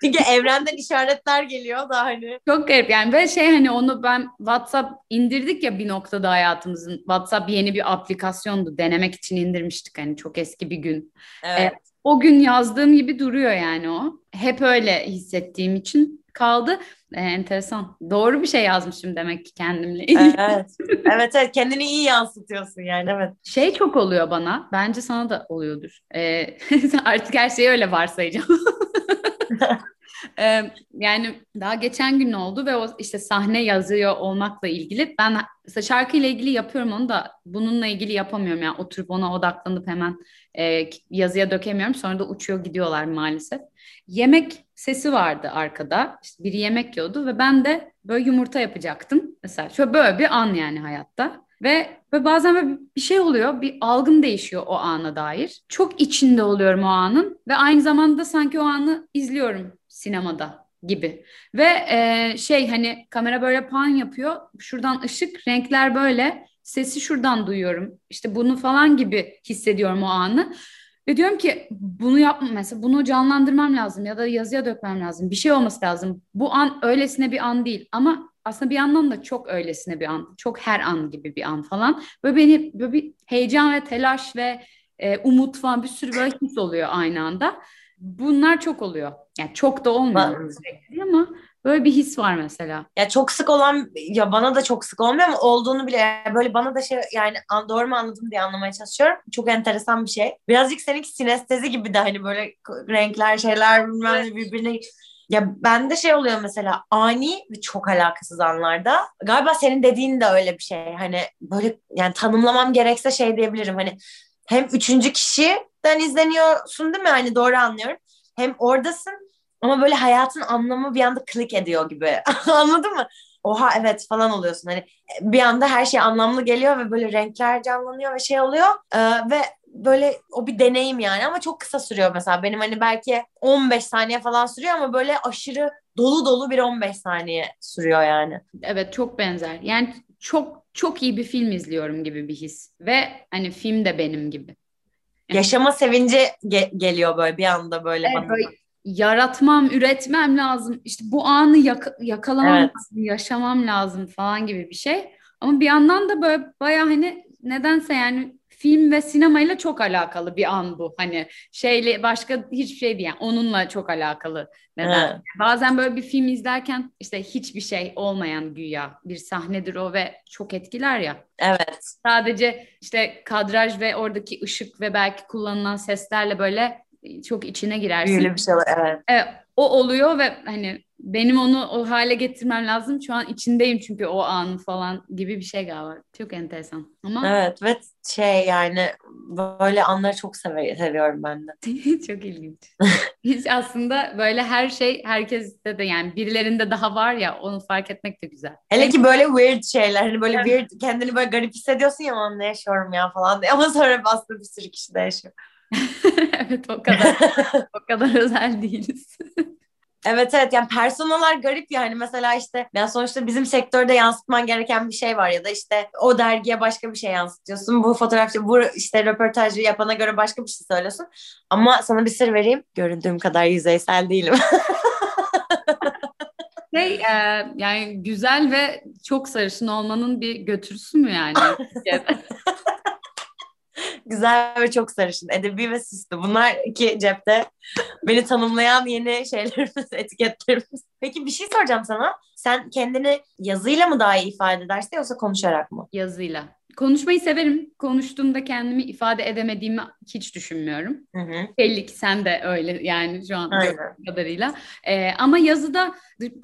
Çünkü evrenden işaretler geliyor da hani. Çok garip yani ve şey hani onu ben WhatsApp indirdik ya bir noktada hayatımızın WhatsApp yeni bir aplikasyondu denemek için indirmiştik hani çok eski bir gün. Evet. O gün yazdığım gibi duruyor yani o. Hep öyle hissettiğim için kaldı. Ee, enteresan. Doğru bir şey yazmışım demek ki kendimle ilgili. evet. Evet evet kendini iyi yansıtıyorsun yani evet. Şey çok oluyor bana. Bence sana da oluyordur. Ee, artık her şeyi öyle varsayacağım. Yani daha geçen gün oldu ve o işte sahne yazıyor olmakla ilgili ben mesela şarkıyla ilgili yapıyorum onu da bununla ilgili yapamıyorum yani oturup ona odaklanıp hemen e, yazıya dökemiyorum sonra da uçuyor gidiyorlar maalesef. Yemek sesi vardı arkada işte biri yemek yiyordu ve ben de böyle yumurta yapacaktım mesela şöyle böyle bir an yani hayatta. Ve, ve bazen böyle bir şey oluyor, bir algım değişiyor o ana dair. Çok içinde oluyorum o anın ve aynı zamanda sanki o anı izliyorum sinemada gibi. Ve e, şey hani kamera böyle pan yapıyor, şuradan ışık, renkler böyle, sesi şuradan duyuyorum. İşte bunu falan gibi hissediyorum o anı. Ve diyorum ki bunu yapma mesela bunu canlandırmam lazım ya da yazıya dökmem lazım. Bir şey olması lazım. Bu an öylesine bir an değil ama aslında bir yandan da çok öylesine bir an. Çok her an gibi bir an falan. Böyle beni böyle bir heyecan ve telaş ve e, umut falan bir sürü böyle his oluyor aynı anda. Bunlar çok oluyor. Yani çok da olmuyor sürekli ama böyle bir his var mesela. Ya çok sık olan ya bana da çok sık olmuyor ama olduğunu bile böyle bana da şey yani an- doğru mu anladım diye anlamaya çalışıyorum. Çok enteresan bir şey. Birazcık seninki sinestezi gibi de hani böyle renkler şeyler bilmem ne birbirine ya bende şey oluyor mesela ani ve çok alakasız anlarda. Galiba senin dediğin de öyle bir şey. Hani böyle yani tanımlamam gerekse şey diyebilirim. Hani hem üçüncü kişiden izleniyorsun değil mi? Hani doğru anlıyorum. Hem oradasın ama böyle hayatın anlamı bir anda klik ediyor gibi. Anladın mı? Oha evet falan oluyorsun. Hani bir anda her şey anlamlı geliyor ve böyle renkler canlanıyor ve şey oluyor. Ee, ve böyle o bir deneyim yani ama çok kısa sürüyor mesela. Benim hani belki 15 saniye falan sürüyor ama böyle aşırı dolu dolu bir 15 saniye sürüyor yani. Evet çok benzer. Yani çok çok iyi bir film izliyorum gibi bir his. Ve hani film de benim gibi. Yaşama sevinci ge- geliyor böyle bir anda böyle Evet, bana. böyle yaratmam, üretmem lazım. İşte bu anı yaka- yakalamam Evet. lazım, yaşamam lazım falan gibi bir şey. Ama bir yandan da böyle baya hani nedense yani film ve sinemayla çok alakalı bir an bu. Hani şeyle başka hiçbir şey değil. Yani onunla çok alakalı. Neden? Evet. Bazen böyle bir film izlerken işte hiçbir şey olmayan güya bir sahnedir o ve çok etkiler ya. Evet. Sadece işte kadraj ve oradaki ışık ve belki kullanılan seslerle böyle çok içine girersin. Büyülü bir şey oluyor. Evet. Evet, o oluyor ve hani benim onu o hale getirmem lazım. Şu an içindeyim çünkü o an falan gibi bir şey galiba. Çok enteresan. Ama Evet ve şey yani böyle anları çok sever, seviyorum ben de. çok ilginç. Hiç aslında böyle her şey herkeste de yani birilerinde daha var ya onu fark etmek de güzel. Hele ki böyle weird şeyler hani böyle weird kendini böyle garip hissediyorsun ya "Aman ne yaşıyorum ya falan diye ama sonra aslında bir sürü kişi de yaşıyor. evet o kadar o kadar özel değiliz. Evet evet yani personalar garip yani mesela işte ya sonuçta bizim sektörde yansıtman gereken bir şey var ya da işte o dergiye başka bir şey yansıtıyorsun. Bu fotoğrafçı bu işte röportajı yapana göre başka bir şey söylüyorsun. Ama sana bir sır vereyim. Göründüğüm kadar yüzeysel değilim. Şey e, yani güzel ve çok sarışın olmanın bir götürüsü mü yani? Güzel ve çok sarışın. Edebi ve süslü. Bunlar iki cepte beni tanımlayan yeni şeylerimiz, etiketlerimiz. Peki bir şey soracağım sana. Sen kendini yazıyla mı daha iyi ifade edersin yoksa konuşarak mı? Yazıyla. Konuşmayı severim. Konuştuğumda kendimi ifade edemediğimi hiç düşünmüyorum. Hı hı. Belli ki sen de öyle yani şu an kadarıyla. Ee, ama yazıda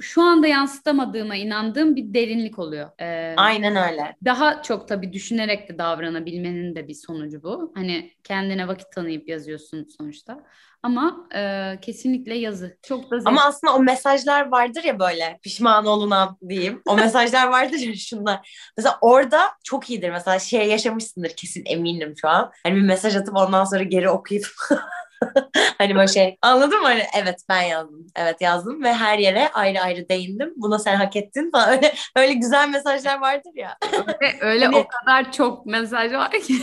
şu anda yansıtamadığıma inandığım bir derinlik oluyor. Ee, Aynen öyle. Daha çok tabii düşünerek de davranabilmenin de bir sonucu bu. Hani kendine vakit tanıyıp yazıyorsun sonuçta. Ama e, kesinlikle yazı. Çok da zevkli. Ama aslında o mesajlar vardır ya böyle pişman olunan diyeyim. O mesajlar vardır ya şunlar. Mesela orada çok iyidir. Mesela şey yaşamışsındır kesin eminim şu an. Hani bir mesaj atıp ondan sonra geri okuyup hani böyle şey anladın mı? Hani evet ben yazdım. Evet yazdım ve her yere ayrı ayrı değindim. Buna sen hak ettin falan. Öyle, öyle güzel mesajlar vardır ya. Öyle, öyle Hani- o kadar çok mesaj var ki.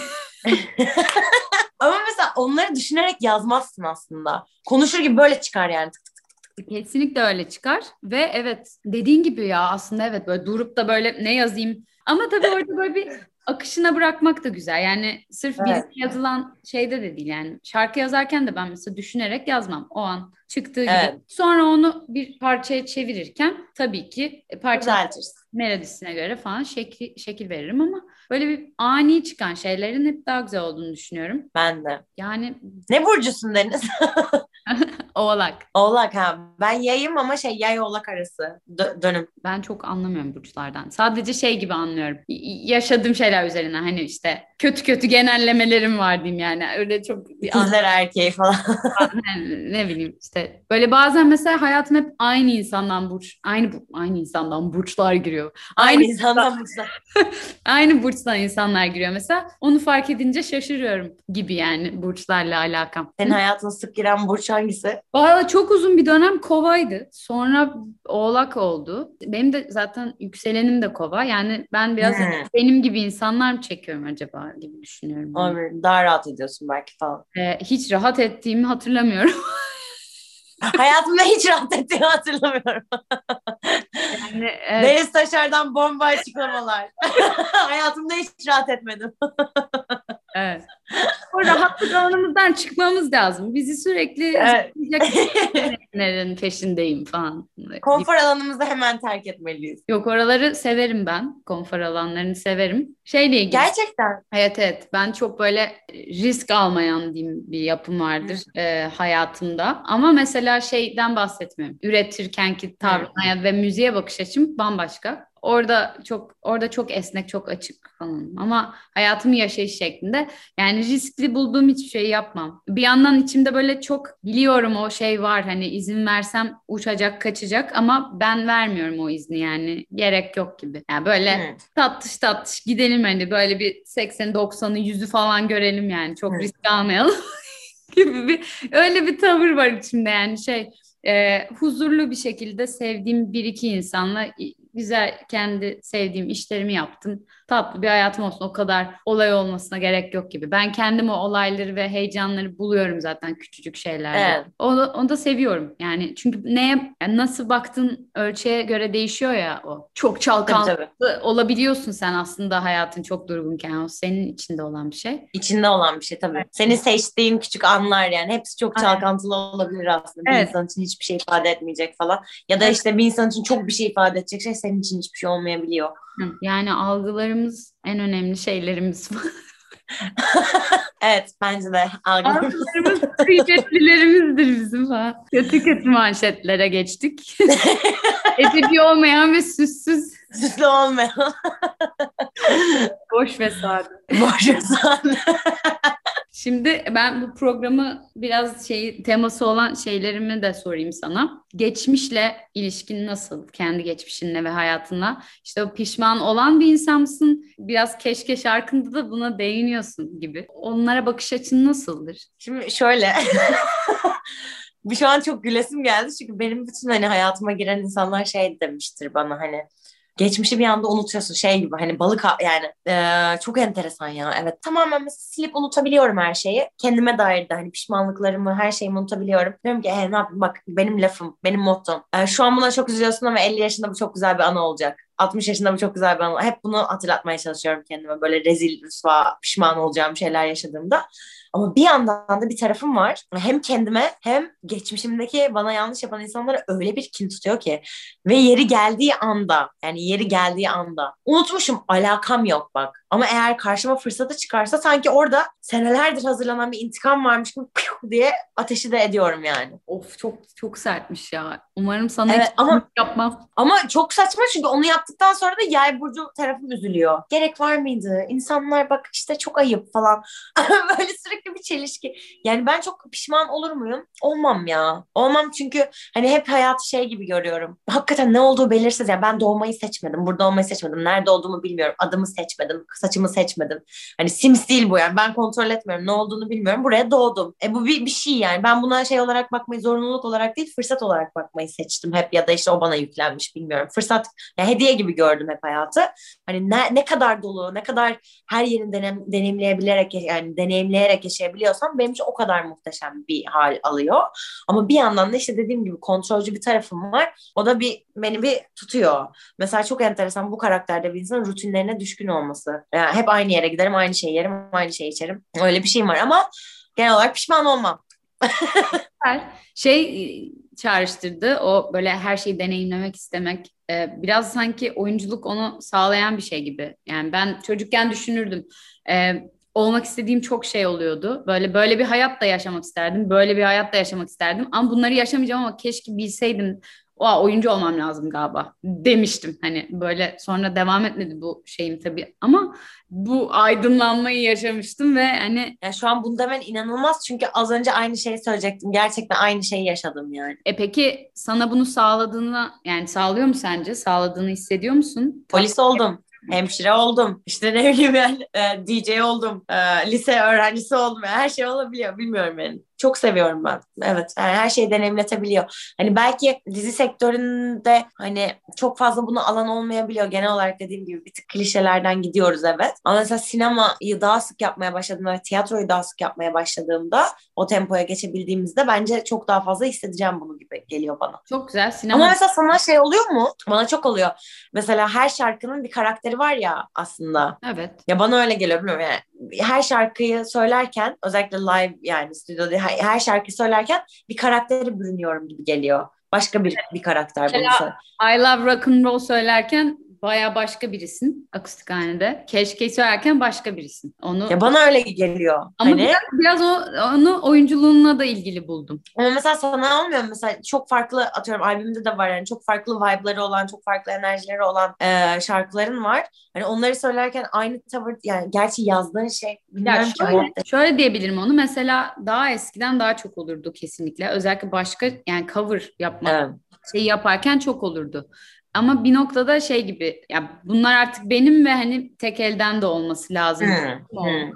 Ama mesela onları düşünerek yazmazsın aslında. Konuşur gibi böyle çıkar yani. Tık tık. Kesinlikle öyle çıkar ve evet dediğin gibi ya aslında evet böyle durup da böyle ne yazayım ama tabii orada böyle bir akışına bırakmak da güzel yani sırf Evet. birisine yazılan şeyde de değil yani şarkı yazarken de ben mesela düşünerek yazmam o an çıktığı gibi Evet. sonra onu bir parçaya çevirirken tabii ki parça Düzeltirsin. melodisine göre falan şekil, şekil veririm ama böyle bir ani çıkan şeylerin hep daha güzel olduğunu düşünüyorum Ben de. yani Ne burcusun Deniz? oğlak Oğlak ha. Ben yayım ama şey yay oğlak arası. Dö- dönüm. Ben çok anlamıyorum burçlardan. Sadece şey gibi anlıyorum. Y- Yaşadığım şeyler üzerine hani işte kötü kötü genellemelerim var diyeyim yani. Öyle çok İkizler erkeği falan. ne, ne bileyim işte. Böyle bazen mesela hayatım hep aynı insandan burç aynı bu- aynı insandan burçlar giriyor. Aynı Aynı insandan burçlar. aynı burçtan insanlar giriyor mesela. Onu fark edince şaşırıyorum gibi yani burçlarla alakam. Senin hayatına sık giren burç hangisi? Valla çok uzun bir dönem kovaydı. Sonra oğlak oldu. Benim de zaten yükselenim de kova. Yani ben biraz benim gibi insanlar mı çekiyorum acaba gibi düşünüyorum. Olabilir. Daha rahat ediyorsun belki falan. Ee, hiç rahat ettiğimi hatırlamıyorum. Hayatımda hiç rahat ettiğimi hatırlamıyorum. yani, evet, Deniz Taşar'dan bomba açıklamalar. Hayatımda hiç rahat etmedim. Evet. O rahatlık alanımızdan çıkmamız lazım. Bizi sürekli Evet. peşindeyim falan. Konfor alanımızı hemen terk etmeliyiz. Yok oraları severim ben. Konfor alanlarını severim. Şeyle ilgili. Gerçekten. Evet evet ben çok böyle risk almayan diyeyim bir yapım vardır e, hayatımda ama mesela şeyden bahsetmiyorum üretirkenki tavrına ve müziğe bakış açım bambaşka orada çok orada çok esnek çok açık falan. Ama hayatımı yaşayış şeklinde yani riskli bulduğum hiçbir şeyi yapmam. Bir yandan içimde böyle çok biliyorum o şey var hani izin versem uçacak kaçacak ama ben vermiyorum o izni yani. Gerek yok gibi. Yani böyle Hı. tatlış tatlış gidelim hani böyle bir 80 90'ı 100'ü falan görelim yani. Çok Hı. risk almayalım gibi bir öyle bir tavır var içimde yani şey e, huzurlu bir şekilde sevdiğim bir iki insanla güzel kendi sevdiğim işlerimi yaptım. Tatlı bir hayatım olsun o kadar olay olmasına gerek yok gibi. Ben kendim o olayları ve heyecanları buluyorum zaten küçücük şeylerde. Evet. Onu, onu da seviyorum yani çünkü neye yani nasıl baktığın ölçüye göre değişiyor ya o. Çok çalkantılı olabiliyorsun sen aslında hayatın çok durgunken o senin içinde olan bir şey. İçinde olan bir şey tabii. Senin seçtiğin küçük anlar yani. Hepsi çok çalkantılı olabilir aslında. Bir Evet. insan için hiçbir şey ifade etmeyecek falan. Ya da işte bir insan için çok bir şey ifade edecek şey senin için hiçbir şey olmayabiliyor. Yani algılarımız en önemli şeylerimiz. evet bence de algılarımız. algılarımız kıymetlilerimizdir bizim falan. Kötü kötü manşetlere geçtik. Edebi olmayan ve süssüz, süslü olmayan. boş ve sade. Boş insan. Şimdi ben bu programı biraz şey teması olan şeylerimi de sorayım sana. Geçmişle ilişkin nasıl? Kendi geçmişinle ve hayatınla. İşte o pişman olan bir insan mısın? Biraz keşke şarkında da buna değiniyorsun gibi. Onlara bakış açın nasıldır? Şimdi şöyle. Bu şu an çok gülesim geldi çünkü benim bütün hani hayatıma giren insanlar şey demiştir bana hani geçmişi bir anda unutuyorsun. Şey gibi hani balık yani e, çok enteresan ya. Evet tamamen mesela silip unutabiliyorum her şeyi. Kendime dair de hani pişmanlıklarımı her şeyimi unutabiliyorum. Diyorum ki e, ne yapayım? Bak benim lafım benim mottom. E, şu an buna çok üzülüyorsun ama 50 yaşında bu çok güzel bir anı olacak. 60 yaşında bu çok güzel bir anı. Hep bunu hatırlatmaya çalışıyorum kendime. Böyle rezil rüsva pişman olacağım şeyler yaşadığımda ama bir yandan da bir tarafım var. Hem kendime hem geçmişimdeki bana yanlış yapan insanlara öyle bir kin tutuyor ki. Ve yeri geldiği anda yani yeri geldiği anda unutmuşum alakam yok bak. Ama eğer karşıma fırsatı çıkarsa sanki orada senelerdir hazırlanan bir intikam varmış gibi diye ateşi de ediyorum yani. Of çok çok sertmiş ya. Umarım sana evet, hiç ama, yapmam. Ama çok saçma çünkü onu yaptıktan sonra da yay burcu tarafım üzülüyor. Gerek var mıydı? İnsanlar bak işte çok ayıp falan. Böyle sürekli bir çelişki. Yani ben çok pişman olur muyum? Olmam ya. Olmam çünkü hani hep hayatı şey gibi görüyorum. Hakikaten ne olduğu belirsiz. Yani ben doğmayı seçmedim. Burada olmayı seçmedim. Nerede olduğumu bilmiyorum. Adımı seçmedim saçımı seçmedim. Hani Sims değil bu yani. Ben kontrol etmiyorum. Ne olduğunu bilmiyorum. Buraya doğdum. E bu bir, bir şey yani. Ben buna şey olarak bakmayı zorunluluk olarak değil fırsat olarak bakmayı seçtim hep ya da işte o bana yüklenmiş bilmiyorum. Fırsat yani hediye gibi gördüm hep hayatı. Hani ne, ne kadar dolu, ne kadar her yerini denem, deneyimleyebilerek yani deneyimleyerek yaşayabiliyorsam benim için o kadar muhteşem bir hal alıyor. Ama bir yandan da işte dediğim gibi kontrolcü bir tarafım var. O da bir beni bir tutuyor. Mesela çok enteresan bu karakterde bir insanın rutinlerine düşkün olması. Yani hep aynı yere giderim, aynı şeyi yerim, aynı şeyi içerim. Öyle bir şeyim var ama genel olarak pişman olmam. Şey e, çağrıştırdı. O böyle her şeyi deneyimlemek istemek e, biraz sanki oyunculuk onu sağlayan bir şey gibi. Yani ben çocukken düşünürdüm. E, olmak istediğim çok şey oluyordu. Böyle böyle bir hayat da yaşamak isterdim böyle bir hayat da yaşamak isterdim. Ama bunları yaşamayacağım ama keşke bilseydim o oyuncu olmam lazım galiba demiştim. Hani böyle sonra devam etmedi bu şeyim tabii ama bu aydınlanmayı yaşamıştım ve hani ya şu an bunu demen inanılmaz çünkü az önce aynı şeyi söyleyecektim. Gerçekten aynı şeyi yaşadım yani. E peki sana bunu sağladığını yani sağlıyor mu sence? Sağladığını hissediyor musun? Polis oldum hemşire oldum. İşte ne bileyim ben e, DJ oldum. E, lise öğrencisi oldum. Her şey olabiliyor. Bilmiyorum yani. Çok seviyorum ben. Evet. Yani her şeyi deneyimletebiliyor. Hani belki dizi sektöründe hani çok fazla bunu alan olmayabiliyor. Genel olarak dediğim gibi bir tık klişelerden gidiyoruz evet. Ama mesela sinemayı daha sık yapmaya başladım ve tiyatroyu daha sık yapmaya başladığımda o tempoya geçebildiğimizde bence çok daha fazla hissedeceğim bunu gibi geliyor bana. Çok güzel. Sinema... Ama mesela sana şey oluyor mu? Bana çok oluyor. Mesela her şarkının bir karakteri var ya aslında. Evet. Ya bana öyle geliyor bilmiyorum yani. Her şarkıyı söylerken özellikle live yani stüdyoda her şarkı söylerken bir karaktere bürünüyorum gibi geliyor. Başka bir bir karakter bunu I Love Rock and Roll söylerken baya başka birisin akustik hanede. Keşke söylerken başka birisin. Onu Ya bana öyle geliyor. Ama hani... biraz, biraz o, onu oyunculuğuna da ilgili buldum. Ama mesela sana olmuyor mesela çok farklı atıyorum albümde de var yani çok farklı vibe'ları olan, çok farklı enerjileri olan e, şarkıların var. Hani onları söylerken aynı tavır yani gerçi yazdığın şey bilmiyorum ya şöyle, ki. Şöyle diyebilirim onu mesela daha eskiden daha çok olurdu kesinlikle. Özellikle başka yani cover yapmak evet. şey yaparken çok olurdu. Ama bir noktada şey gibi ya bunlar artık benim ve hani tek elden de olması lazım. Hmm. Hmm.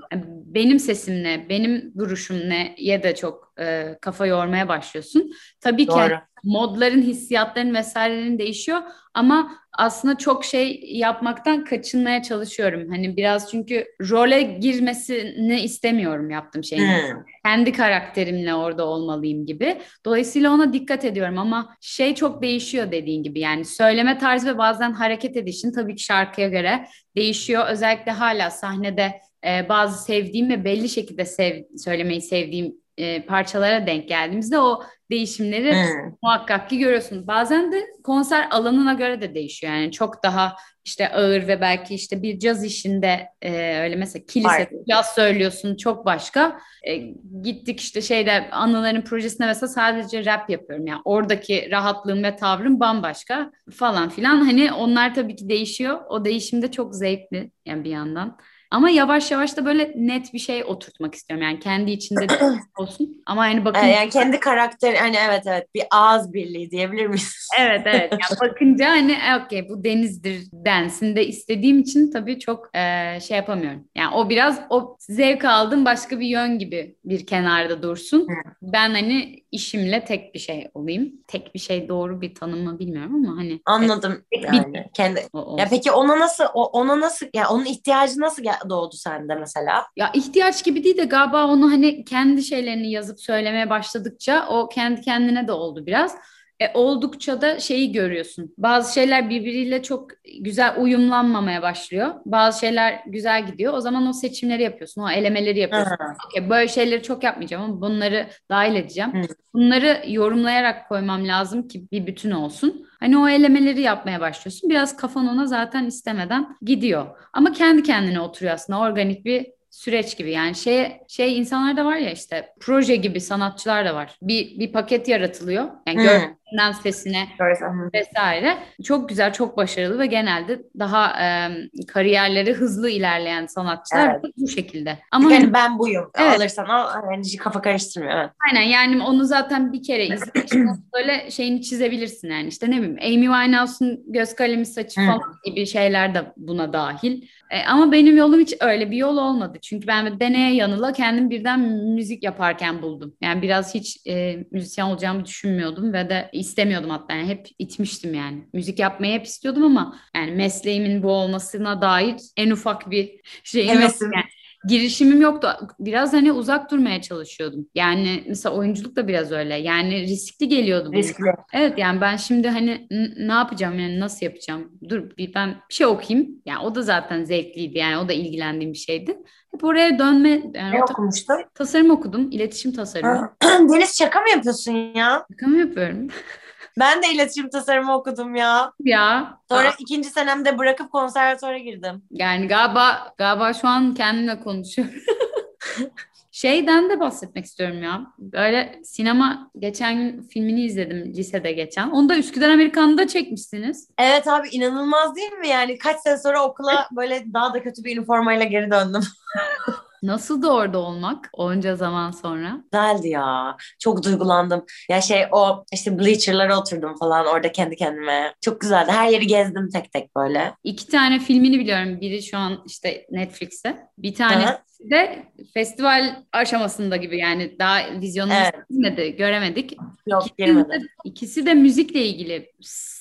Benim sesimle, benim duruşum ne ya da çok e, kafa yormaya başlıyorsun. Tabii Doğru. ki modların, hissiyatların vesairelerin değişiyor ama aslında çok şey yapmaktan kaçınmaya çalışıyorum. Hani biraz çünkü role girmesini istemiyorum yaptığım şeyin. Hmm. Kendi karakterimle orada olmalıyım gibi. Dolayısıyla ona dikkat ediyorum ama şey çok değişiyor dediğin gibi. Yani söyleme tarzı ve bazen hareket edişin tabii ki şarkıya göre değişiyor. Özellikle hala sahnede e, bazı sevdiğim ve belli şekilde sev, söylemeyi sevdiğim e, parçalara denk geldiğimizde o değişimleri hmm. muhakkak ki görüyorsunuz. Bazen de konser alanına göre de değişiyor. Yani çok daha işte ağır ve belki işte bir caz işinde e, öyle mesela kilise caz söylüyorsun çok başka. E, gittik işte şeyde anıların projesinde mesela sadece rap yapıyorum. Yani oradaki rahatlığım ve tavrım bambaşka falan filan. Hani onlar tabii ki değişiyor. O değişim de çok zevkli yani bir yandan. Ama yavaş yavaş da böyle net bir şey oturtmak istiyorum. Yani kendi içinde de olsun. Ama yani bakın. Yani kendi karakter hani evet evet bir ağız birliği diyebilir miyiz? Evet evet. Yani bakınca hani e, okey bu denizdir densin de istediğim için tabii çok e, şey yapamıyorum. Yani o biraz o zevk aldığım başka bir yön gibi bir kenarda dursun. Ben hani işimle tek bir şey olayım. Tek bir şey doğru bir tanımı bilmiyorum ama hani Anladım tek yani. bir- Kendi o olsun. ya peki ona nasıl o- ona nasıl ya onun ihtiyacı nasıl doğdu sende mesela? Ya ihtiyaç gibi değil de galiba onu hani kendi şeylerini yazıp söylemeye başladıkça o kendi kendine de oldu biraz. E, oldukça da şeyi görüyorsun. Bazı şeyler birbiriyle çok güzel uyumlanmamaya başlıyor. Bazı şeyler güzel gidiyor. O zaman o seçimleri yapıyorsun. O elemeleri yapıyorsun. Ha. Okey, böyle şeyleri çok yapmayacağım ama bunları dahil edeceğim. Hı. Bunları yorumlayarak koymam lazım ki bir bütün olsun. Hani o elemeleri yapmaya başlıyorsun. Biraz kafan ona zaten istemeden gidiyor. Ama kendi kendine oturuyor aslında. Organik bir süreç gibi. Yani şey şey insanlar da var ya işte proje gibi sanatçılar da var. Bir bir paket yaratılıyor. Yani Hı. Görselinden sesine vesaire. Çok güzel, çok başarılı ve genelde daha e, kariyerleri hızlı ilerleyen sanatçılar Evet. bu şekilde. Ama Yani ben buyum. Evet. Alırsan al. Yani kafa karıştırmıyor. Evet. Aynen yani onu zaten bir kere izlemek için böyle şeyini çizebilirsin yani işte ne bileyim Amy Winehouse'un göz kalemi saçı Hı. falan gibi şeyler de buna dahil. E, ama benim yolum hiç öyle bir yol olmadı. Çünkü ben deneye yanıla kendim birden müzik yaparken buldum. Yani biraz hiç e, müzisyen olacağımı düşünmüyordum ve de istemiyordum hatta yani hep itmiştim yani. Müzik yapmayı hep istiyordum ama yani mesleğimin bu olmasına dair en ufak bir şeyim yok. Hevesim. Yani girişimim yoktu. Biraz hani uzak durmaya çalışıyordum. Yani mesela oyunculuk da biraz öyle. Yani riskli geliyordu bana. Riskli. Evet yani ben şimdi hani ne yapacağım yani nasıl yapacağım? Dur bir ben bir şey okuyayım. Yani o da zaten zevkliydi yani o da ilgilendiğim bir şeydi. Hep oraya dönme yani Ne okumuştun? tasarım okudum. iletişim tasarımı. Deniz şaka mı yapıyorsun ya? Şaka mı yapıyorum? Ben de iletişim tasarımı okudum ya. ya. Sonra Aa, ikinci senemde bırakıp konservatuvara girdim. yani galiba galiba şu an kendimle konuşuyorum. Şeyden de bahsetmek istiyorum ya. Böyle sinema geçen filmini izledim lisede geçen. Onu da Üsküdar Amerikan'da çekmişsiniz. Evet abi inanılmaz değil mi? Yani kaç sene sonra okula böyle daha da kötü bir üniformayla geri döndüm. Nasıldı orada olmak onca zaman sonra? Güzeldi ya. Çok duygulandım. Ya şey o işte bleacher'lara oturdum falan orada kendi kendime. Çok güzeldi. Her yeri gezdim tek tek böyle. İki tane filmini biliyorum. Biri şu an işte Netflix'te. Bir tanesi Aha. De festival aşamasında gibi yani daha vizyonunu Evet. girmedi, göremedik. Yok İkisi de, ikisi de müzikle ilgili.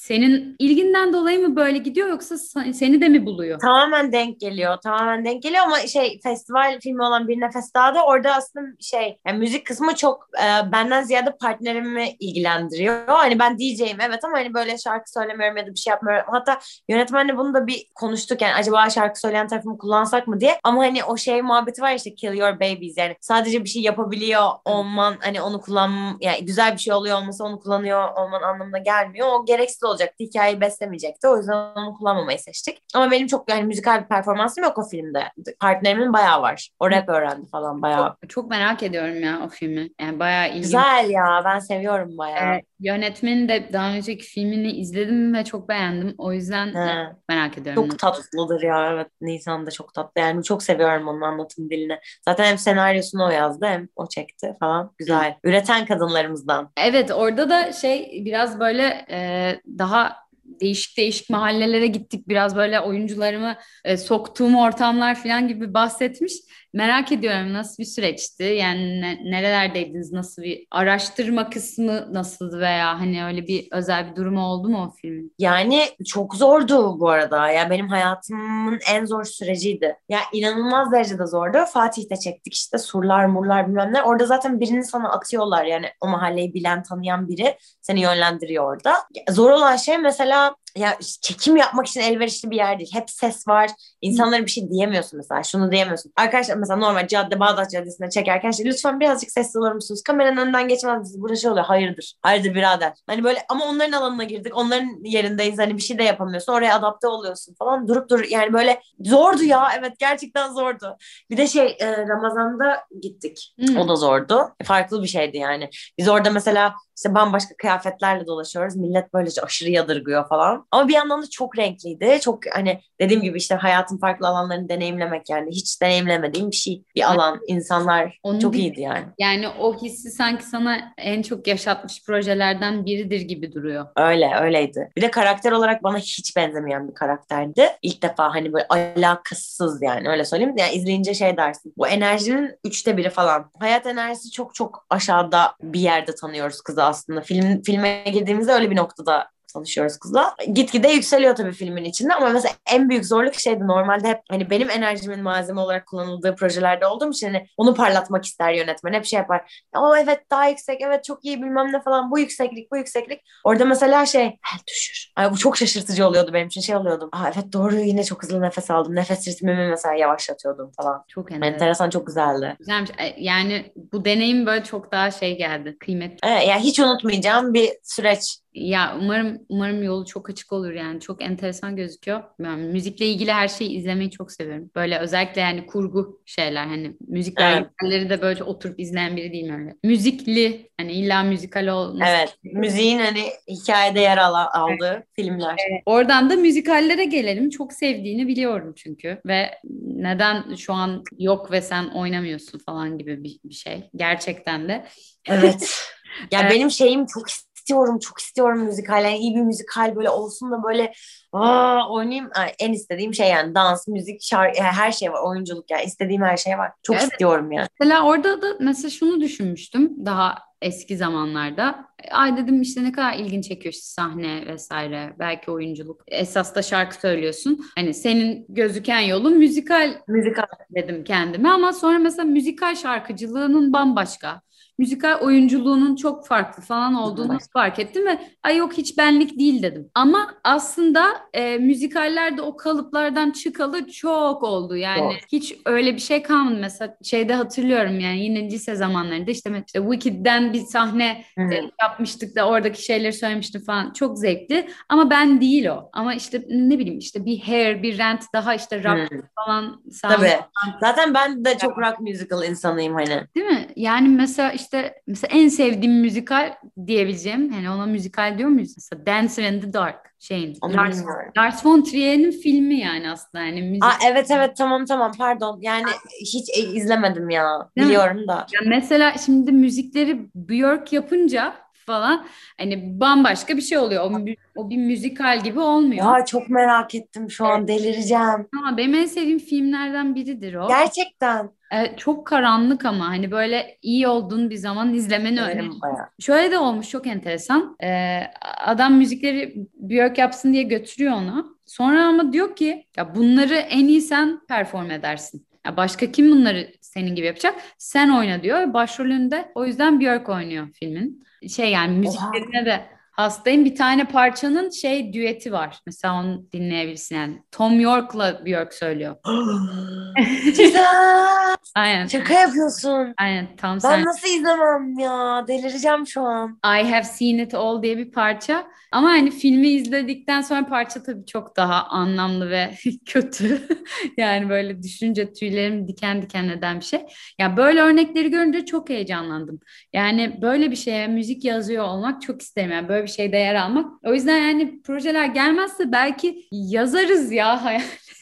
Senin ilginden dolayı mı böyle gidiyor yoksa sa- seni de mi buluyor? Tamamen denk geliyor. Tamamen denk geliyor ama şey festival filmi olan Bir Nefes Daha da orada aslında şey yani müzik kısmı çok e, benden ziyade partnerimi ilgilendiriyor. Hani ben DJ'im evet ama hani böyle şarkı söylemiyorum ya da bir şey yapmıyorum. Hatta yönetmenle bunu da bir konuştuk yani acaba şarkı söyleyen tarafımı kullansak mı diye. Ama hani o şey muhabbeti var işte kill your babies yani sadece bir şey yapabiliyor olman hani onu kullan yani güzel bir şey oluyor olması onu kullanıyor olman anlamına gelmiyor. O gereksiz olacaktı. Hikayeyi beslemeyecekti. O yüzden onu kullanmamayı seçtik. Ama benim çok yani müzikal bir performansım yok o filmde. Partnerimin bayağı var. O rap öğrendi falan bayağı. Çok, çok merak ediyorum ya o filmi. Yani bayağı ilginç. Güzel ya. Ben seviyorum bayağı. Ee, yönetmenin de daha önceki filmini izledim ve çok beğendim. O yüzden He. merak ediyorum. Çok tatlıdır ya. Evet Nisan da çok tatlı. Yani çok seviyorum onun anlatım dilini. Zaten hem senaryosunu o yazdı hem o çekti falan. Güzel. Üreten kadınlarımızdan. Evet orada da şey biraz böyle e, daha değişik değişik mahallelere gittik. Biraz böyle oyuncularımı e, soktuğum ortamlar falan gibi bahsetmiş. Merak ediyorum nasıl bir süreçti? Yani ne- nerelerdeydiniz? Nasıl bir araştırma kısmı nasıldı veya hani öyle bir özel bir durumu oldu mu o filmin? Yani çok zordu bu arada. Ya benim hayatımın en zor süreciydi. Ya inanılmaz derecede zordu. Fatih'te çektik işte surlar murlar bilmem ne. Orada zaten birini sana atıyorlar yani o mahalleyi bilen tanıyan biri seni yönlendiriyor orada. Zor olan şey mesela ya çekim yapmak için elverişli bir yer değil. Hep ses var. İnsanlara bir şey diyemiyorsun mesela. Şunu diyemiyorsun. Arkadaşlar mesela normal cadde Bağdat Caddesi'nde çekerken işte lütfen birazcık sesli olur musunuz? Kameranın önünden geçmez misiniz? Burada şey oluyor. Hayırdır. Hayırdır birader. Hani böyle ama onların alanına girdik. Onların yerindeyiz. Hani bir şey de yapamıyorsun. Oraya adapte oluyorsun falan. Durup dur yani böyle zordu ya. Evet gerçekten zordu. Bir de şey e, Ramazan'da gittik. Hmm. O da zordu. Farklı bir şeydi yani. Biz orada mesela işte bambaşka kıyafetlerle dolaşıyoruz. Millet böylece aşırı yadırgıyor falan. Ama bir yandan da çok renkliydi. Çok hani dediğim gibi işte hayatın farklı alanlarını deneyimlemek yani hiç deneyimlemediğim bir şey. Bir alan, insanlar Onu çok iyiydi yani. Yani o hissi sanki sana en çok yaşatmış projelerden biridir gibi duruyor. Öyle, öyleydi. Bir de karakter olarak bana hiç benzemeyen bir karakterdi. İlk defa hani böyle alakasız yani öyle söyleyeyim. Yani izleyince şey dersin. Bu enerjinin üçte biri falan. Hayat enerjisi çok çok aşağıda bir yerde tanıyoruz kızı aslında. Film, filme girdiğimizde öyle bir noktada tanışıyoruz kızla. Gitgide yükseliyor tabii filmin içinde ama mesela en büyük zorluk şeydi normalde hep hani benim enerjimin malzeme olarak kullanıldığı projelerde olduğum için hani onu parlatmak ister yönetmen. Hep şey yapar. O evet daha yüksek, evet çok iyi bilmem ne falan. Bu yükseklik, bu yükseklik. Orada mesela şey, el düşür. Ay, bu çok şaşırtıcı oluyordu benim için. Şey oluyordum. Aa evet doğru yine çok hızlı nefes aldım. Nefes ritmimi mesela yavaşlatıyordum falan. Çok enteresan. Enteresan, çok güzeldi. Güzelmiş. E, Yani bu deneyim böyle çok daha şey geldi. Kıymetli. Evet, yani hiç unutmayacağım bir süreç. Ya umarım umarım yolu çok açık olur yani çok enteresan gözüküyor. Ben müzikle ilgili her şeyi izlemeyi çok seviyorum. Böyle özellikle yani kurgu şeyler hani müzik Evet. belgeselleri de böyle oturup izleyen biri değilim öyle. Müzikli hani illa müzikal olması. Evet. Müziğin hani hikayede yer al- aldığı filmler. Oradan da müzikallere gelelim. Çok sevdiğini biliyorum çünkü ve neden şu an yok ve sen oynamıyorsun falan gibi bir, bir şey. Gerçekten de. Evet. Ya Evet. benim şeyim çok istiyorum, çok istiyorum müzikal. Yani iyi bir müzikal böyle olsun da böyle aa, oynayayım. Ay, en istediğim şey yani dans, müzik, şarkı, her şey var. Oyunculuk yani istediğim her şey var. Çok Evet. istiyorum yani. Mesela orada da mesela şunu düşünmüştüm daha eski zamanlarda. Ay dedim işte ne kadar ilgin çekiyor işte sahne vesaire belki oyunculuk. Esas da şarkı söylüyorsun. Hani senin gözüken yolun müzikal Müzikal. dedim kendime ama sonra mesela müzikal şarkıcılığının bambaşka. Müzikal oyunculuğunun çok farklı falan olduğunu fark ettim ve ay yok hiç benlik değil dedim. Ama aslında e, müzikallerde o kalıplardan çıkalı çok oldu. Yani Doğru. hiç öyle bir şey kalmadı. Mesela şeyde hatırlıyorum yani yine lise zamanlarında işte, işte Wicked'den bir sahne Hı. e, yapmıştık da oradaki şeyleri söylemiştim falan. Çok zevkli ama ben değil o. Ama işte ne bileyim işte bir Hair, bir Rent daha işte rock Hı. falan sahne Tabii. Zaten ben de çok rock musical insanıyım hani. Değil mi? Yani mesela işte mesela en sevdiğim müzikal diyebileceğim. Hani ona müzikal diyor muyuz? Mesela Dancer in the Dark şeyin. Onu Lars, bilmiyorum. Lars von Trier'in filmi yani aslında yani müzik. Aa, evet evet tamam tamam pardon. Yani hiç e, izlemedim ya. Değil mi? Biliyorum da. Ya mesela şimdi müzikleri Björk yapınca falan hani bambaşka bir şey oluyor. O, o bir müzikal gibi olmuyor. Ya çok merak ettim şu an delireceğim. Ama benim en sevdiğim filmlerden biridir o. Gerçekten. Evet, çok karanlık ama hani böyle iyi olduğun bir zaman izlemeni öneririm. Severim bayağı. Şöyle de olmuş çok enteresan. Ee, adam müzikleri Björk yapsın diye götürüyor onu. Sonra ama diyor ki ya bunları en iyi sen perform edersin. Ya başka kim bunları senin gibi yapacak? Sen oyna diyor. Başrolünde o yüzden Björk oynuyor filmin. Şey yani müziklerine de hastayım. Bir tane parçanın şey düeti var. Mesela onu dinleyebilirsin yani. Tom York'la Björk söylüyor. Aynen. Şaka yapıyorsun. Aynen tam Ben sen. nasıl izlemem ya? Delireceğim şu an. I Have Seen It All diye bir parça. Ama hani filmi izledikten sonra parça tabii çok daha anlamlı ve kötü. yani böyle düşünce tüylerim diken diken eden bir şey. Ya böyle örnekleri görünce çok heyecanlandım. Yani böyle bir şeye müzik yazıyor olmak çok isterim. Yani böyle bir şeyde yer almak. O yüzden yani projeler gelmezse belki yazarız ya hayal.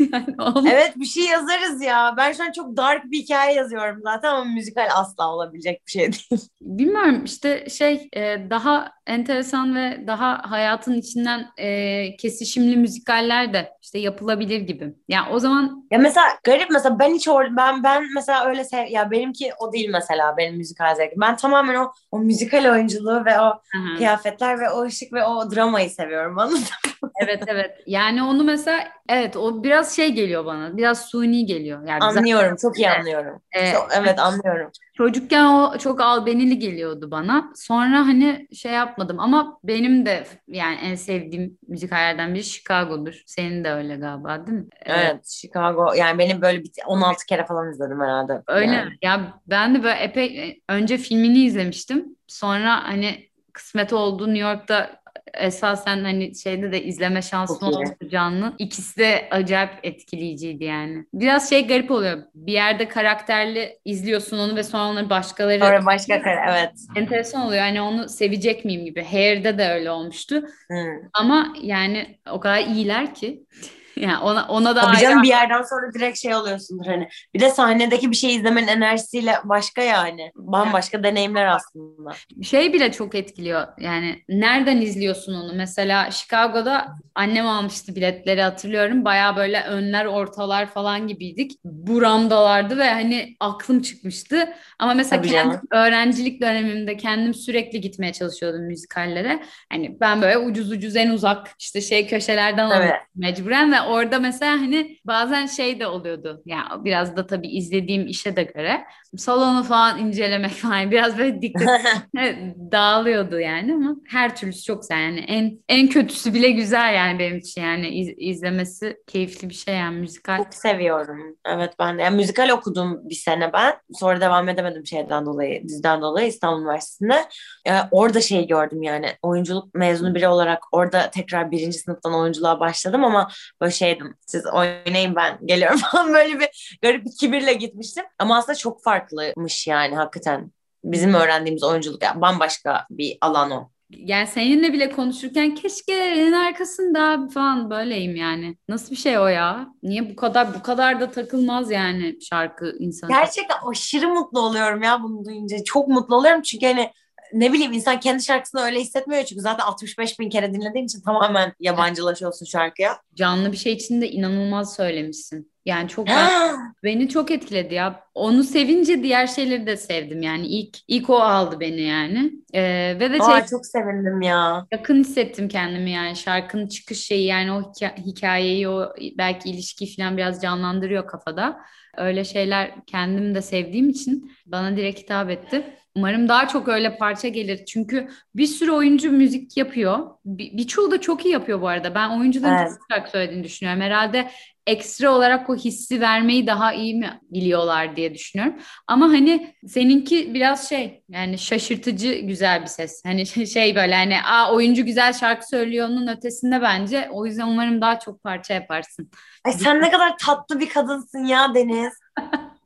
yani olmaz. Evet bir şey yazarız ya. Ben şu an çok dark bir hikaye yazıyorum zaten ama müzikal asla olabilecek bir şey değil. Bilmiyorum işte şey e, daha enteresan ve daha hayatın içinden e, kesişimli müzikaller de işte yapılabilir gibi. Yani o zaman Ya mesela garip mesela ben hiç or ben ben mesela öyle sev ya benimki o değil mesela benim müzikal zevkim. Ben tamamen o o müzikal oyunculuğu ve o Aha, kıyafetler ve o ışık ve o dramayı seviyorum anladın mı? Evet evet yani onu mesela evet o biraz şey geliyor bana biraz suni geliyor. Yani zaten, Anlıyorum çok iyi anlıyorum. e, Çok- evet anlıyorum. Çocukken o çok albenili geliyordu bana. Sonra hani şey yapmadım ama benim de yani en sevdiğim müzikallerden biri Chicago'dur. Senin de öyle galiba değil mi? Evet Chicago yani benim böyle bir 16 kere falan izledim herhalde. Öyle Yani. Ya ben de böyle epey önce filmini izlemiştim. Sonra hani kısmet oldu New York'ta esasen hani şeyde de izleme şansım oldu canlı. İkisi de acayip etkileyiciydi yani. Biraz şey garip oluyor. Bir yerde karakterli izliyorsun onu ve sonra onları başkaları... Sonra başka karakter evet. Enteresan oluyor. Yani onu sevecek miyim gibi. Hair'de de öyle olmuştu. Hmm. Ama yani o kadar iyiler ki yani ona, ona da Tabii canım bir yerden sonra direkt şey oluyorsundur hani. Bir de sahnedeki bir şey izlemenin enerjisiyle başka yani. Bambaşka yani. deneyimler aslında. Şey bile çok etkiliyor. Yani nereden izliyorsun onu? Mesela Chicago'da annem almıştı biletleri hatırlıyorum. Baya böyle önler ortalar falan gibiydik. Buramdalardı ve hani aklım çıkmıştı. Ama mesela Tabii kendim, öğrencilik dönemimde kendim sürekli gitmeye çalışıyordum müzikallere. Hani ben böyle ucuz ucuz en uzak işte şey köşelerden evet. mecburen ve orada mesela hani bazen şey de oluyordu. Yani biraz da tabii izlediğim işe de göre salonu falan incelemek falan biraz böyle dikkat dağılıyordu yani ama her türlüsü çok güzel yani en en kötüsü bile güzel yani benim için yani iz, izlemesi keyifli bir şey yani müzikal. Çok seviyorum. Evet ben de yani müzikal okudum bir sene ben. Sonra devam edemedim şeyden dolayı, diziden dolayı İstanbul Üniversitesi'nde. Yani orada şey gördüm yani oyunculuk mezunu biri olarak orada tekrar birinci sınıftan oyunculuğa başladım ama böyle şeydim siz oynayın ben geliyorum falan böyle bir garip bir kibirle gitmiştim. Ama aslında çok farklıymış yani hakikaten. Bizim öğrendiğimiz oyunculuk yani bambaşka bir alan o. Yani seninle bile konuşurken keşke en arkasında falan böyleyim yani. Nasıl bir şey o ya? Niye bu kadar bu kadar da takılmaz yani şarkı insan? Gerçekten aşırı mutlu oluyorum ya bunu duyunca. Çok mutlu oluyorum çünkü hani ne bileyim insan kendi şarkısını öyle hissetmiyor çünkü zaten 65 bin kere dinlediğim için tamamen yabancılaşıyorsun şarkıya. Canlı bir şey için de inanılmaz söylemişsin. Yani çok beni çok etkiledi ya. Onu sevince diğer şeyleri de sevdim yani. ilk ilk o aldı beni yani. Ee, ve de Aa, şey, çok sevindim ya. Yakın hissettim kendimi yani. Şarkının çıkış şeyi yani o hikayeyi o belki ilişki falan biraz canlandırıyor kafada. Öyle şeyler kendim de sevdiğim için bana direkt hitap etti. Umarım daha çok öyle parça gelir. Çünkü bir sürü oyuncu müzik yapıyor. Bir, birçoğu da çok iyi yapıyor bu arada. Ben oyuncuların evet. çok şarkı söylediğini düşünüyorum. Herhalde ekstra olarak o hissi vermeyi daha iyi mi biliyorlar diye düşünüyorum. Ama hani seninki biraz şey yani şaşırtıcı güzel bir ses. Hani şey böyle hani Aa, oyuncu güzel şarkı söylüyor'nun ötesinde bence. O yüzden umarım daha çok parça yaparsın. Ay sen ne kadar tatlı bir kadınsın ya Deniz.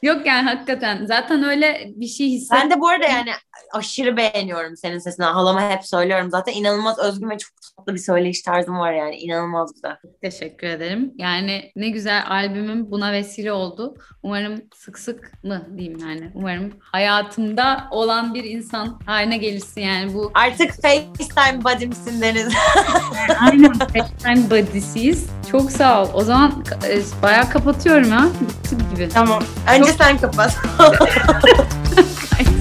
Yok yani hakikaten zaten öyle bir şey hissettim. Ben de bu arada yani aşırı beğeniyorum senin sesini. Halama hep söylüyorum zaten inanılmaz özgün ve çok tatlı bir söyleyiş tarzım var yani inanılmaz güzel. Teşekkür ederim. Yani ne güzel albümüm buna vesile oldu. Umarım sık sık mı diyeyim yani. Umarım hayatımda olan bir insan haline gelirsin yani bu. Artık FaceTime buddy'msin Deniz. Aynen FaceTime buddy'siyiz. Çok sağ ol. O zaman e, bayağı kapatıyorum ha. Bitti gibi. Tamam. Önce Çok... sen kapat.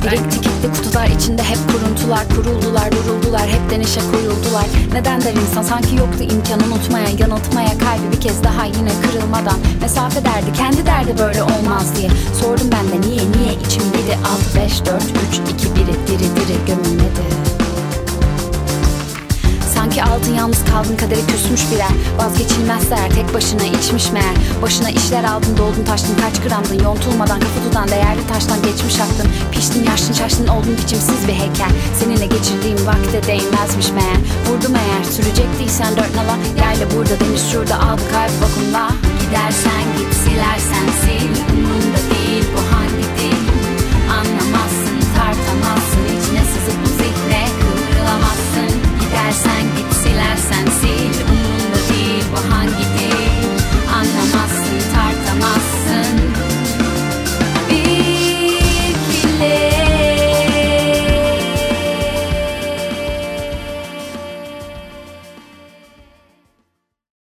Birikti gitti kutular içinde hep kuruntular Kuruldular duruldular hep denişe koyuldular. Neden der insan? Sanki yoktu imkan unutmaya Yanıltmaya kalbi bir kez daha yine kırılmadan. Mesafe derdi kendi derdi böyle olmaz diye. Sordum ben de niye niye? İçim dedi 6 5 4 3 2 1'i diri diri gömülmedi Sanki altın yalnız kaldın kaderi küsmüş birer. Vazgeçilmezse eğer tek başına içmiş meğer. Başına işler aldın doldun taştın kaç gramdın? Yontulmadan kafa tutan değerli taştan geçmiş aklın. Piştin yaşlın şaşlın oldun biçimsiz bir heykel. Seninle geçirdiğim vakte değmezmiş meğer. Vurdum eğer sürecektiysen dört nala. Yayla burada deniz şurada al bu kalp vakumla. Gidersen git silersen sil. Umurumda değil bu hal. Dilersen git silersen sil.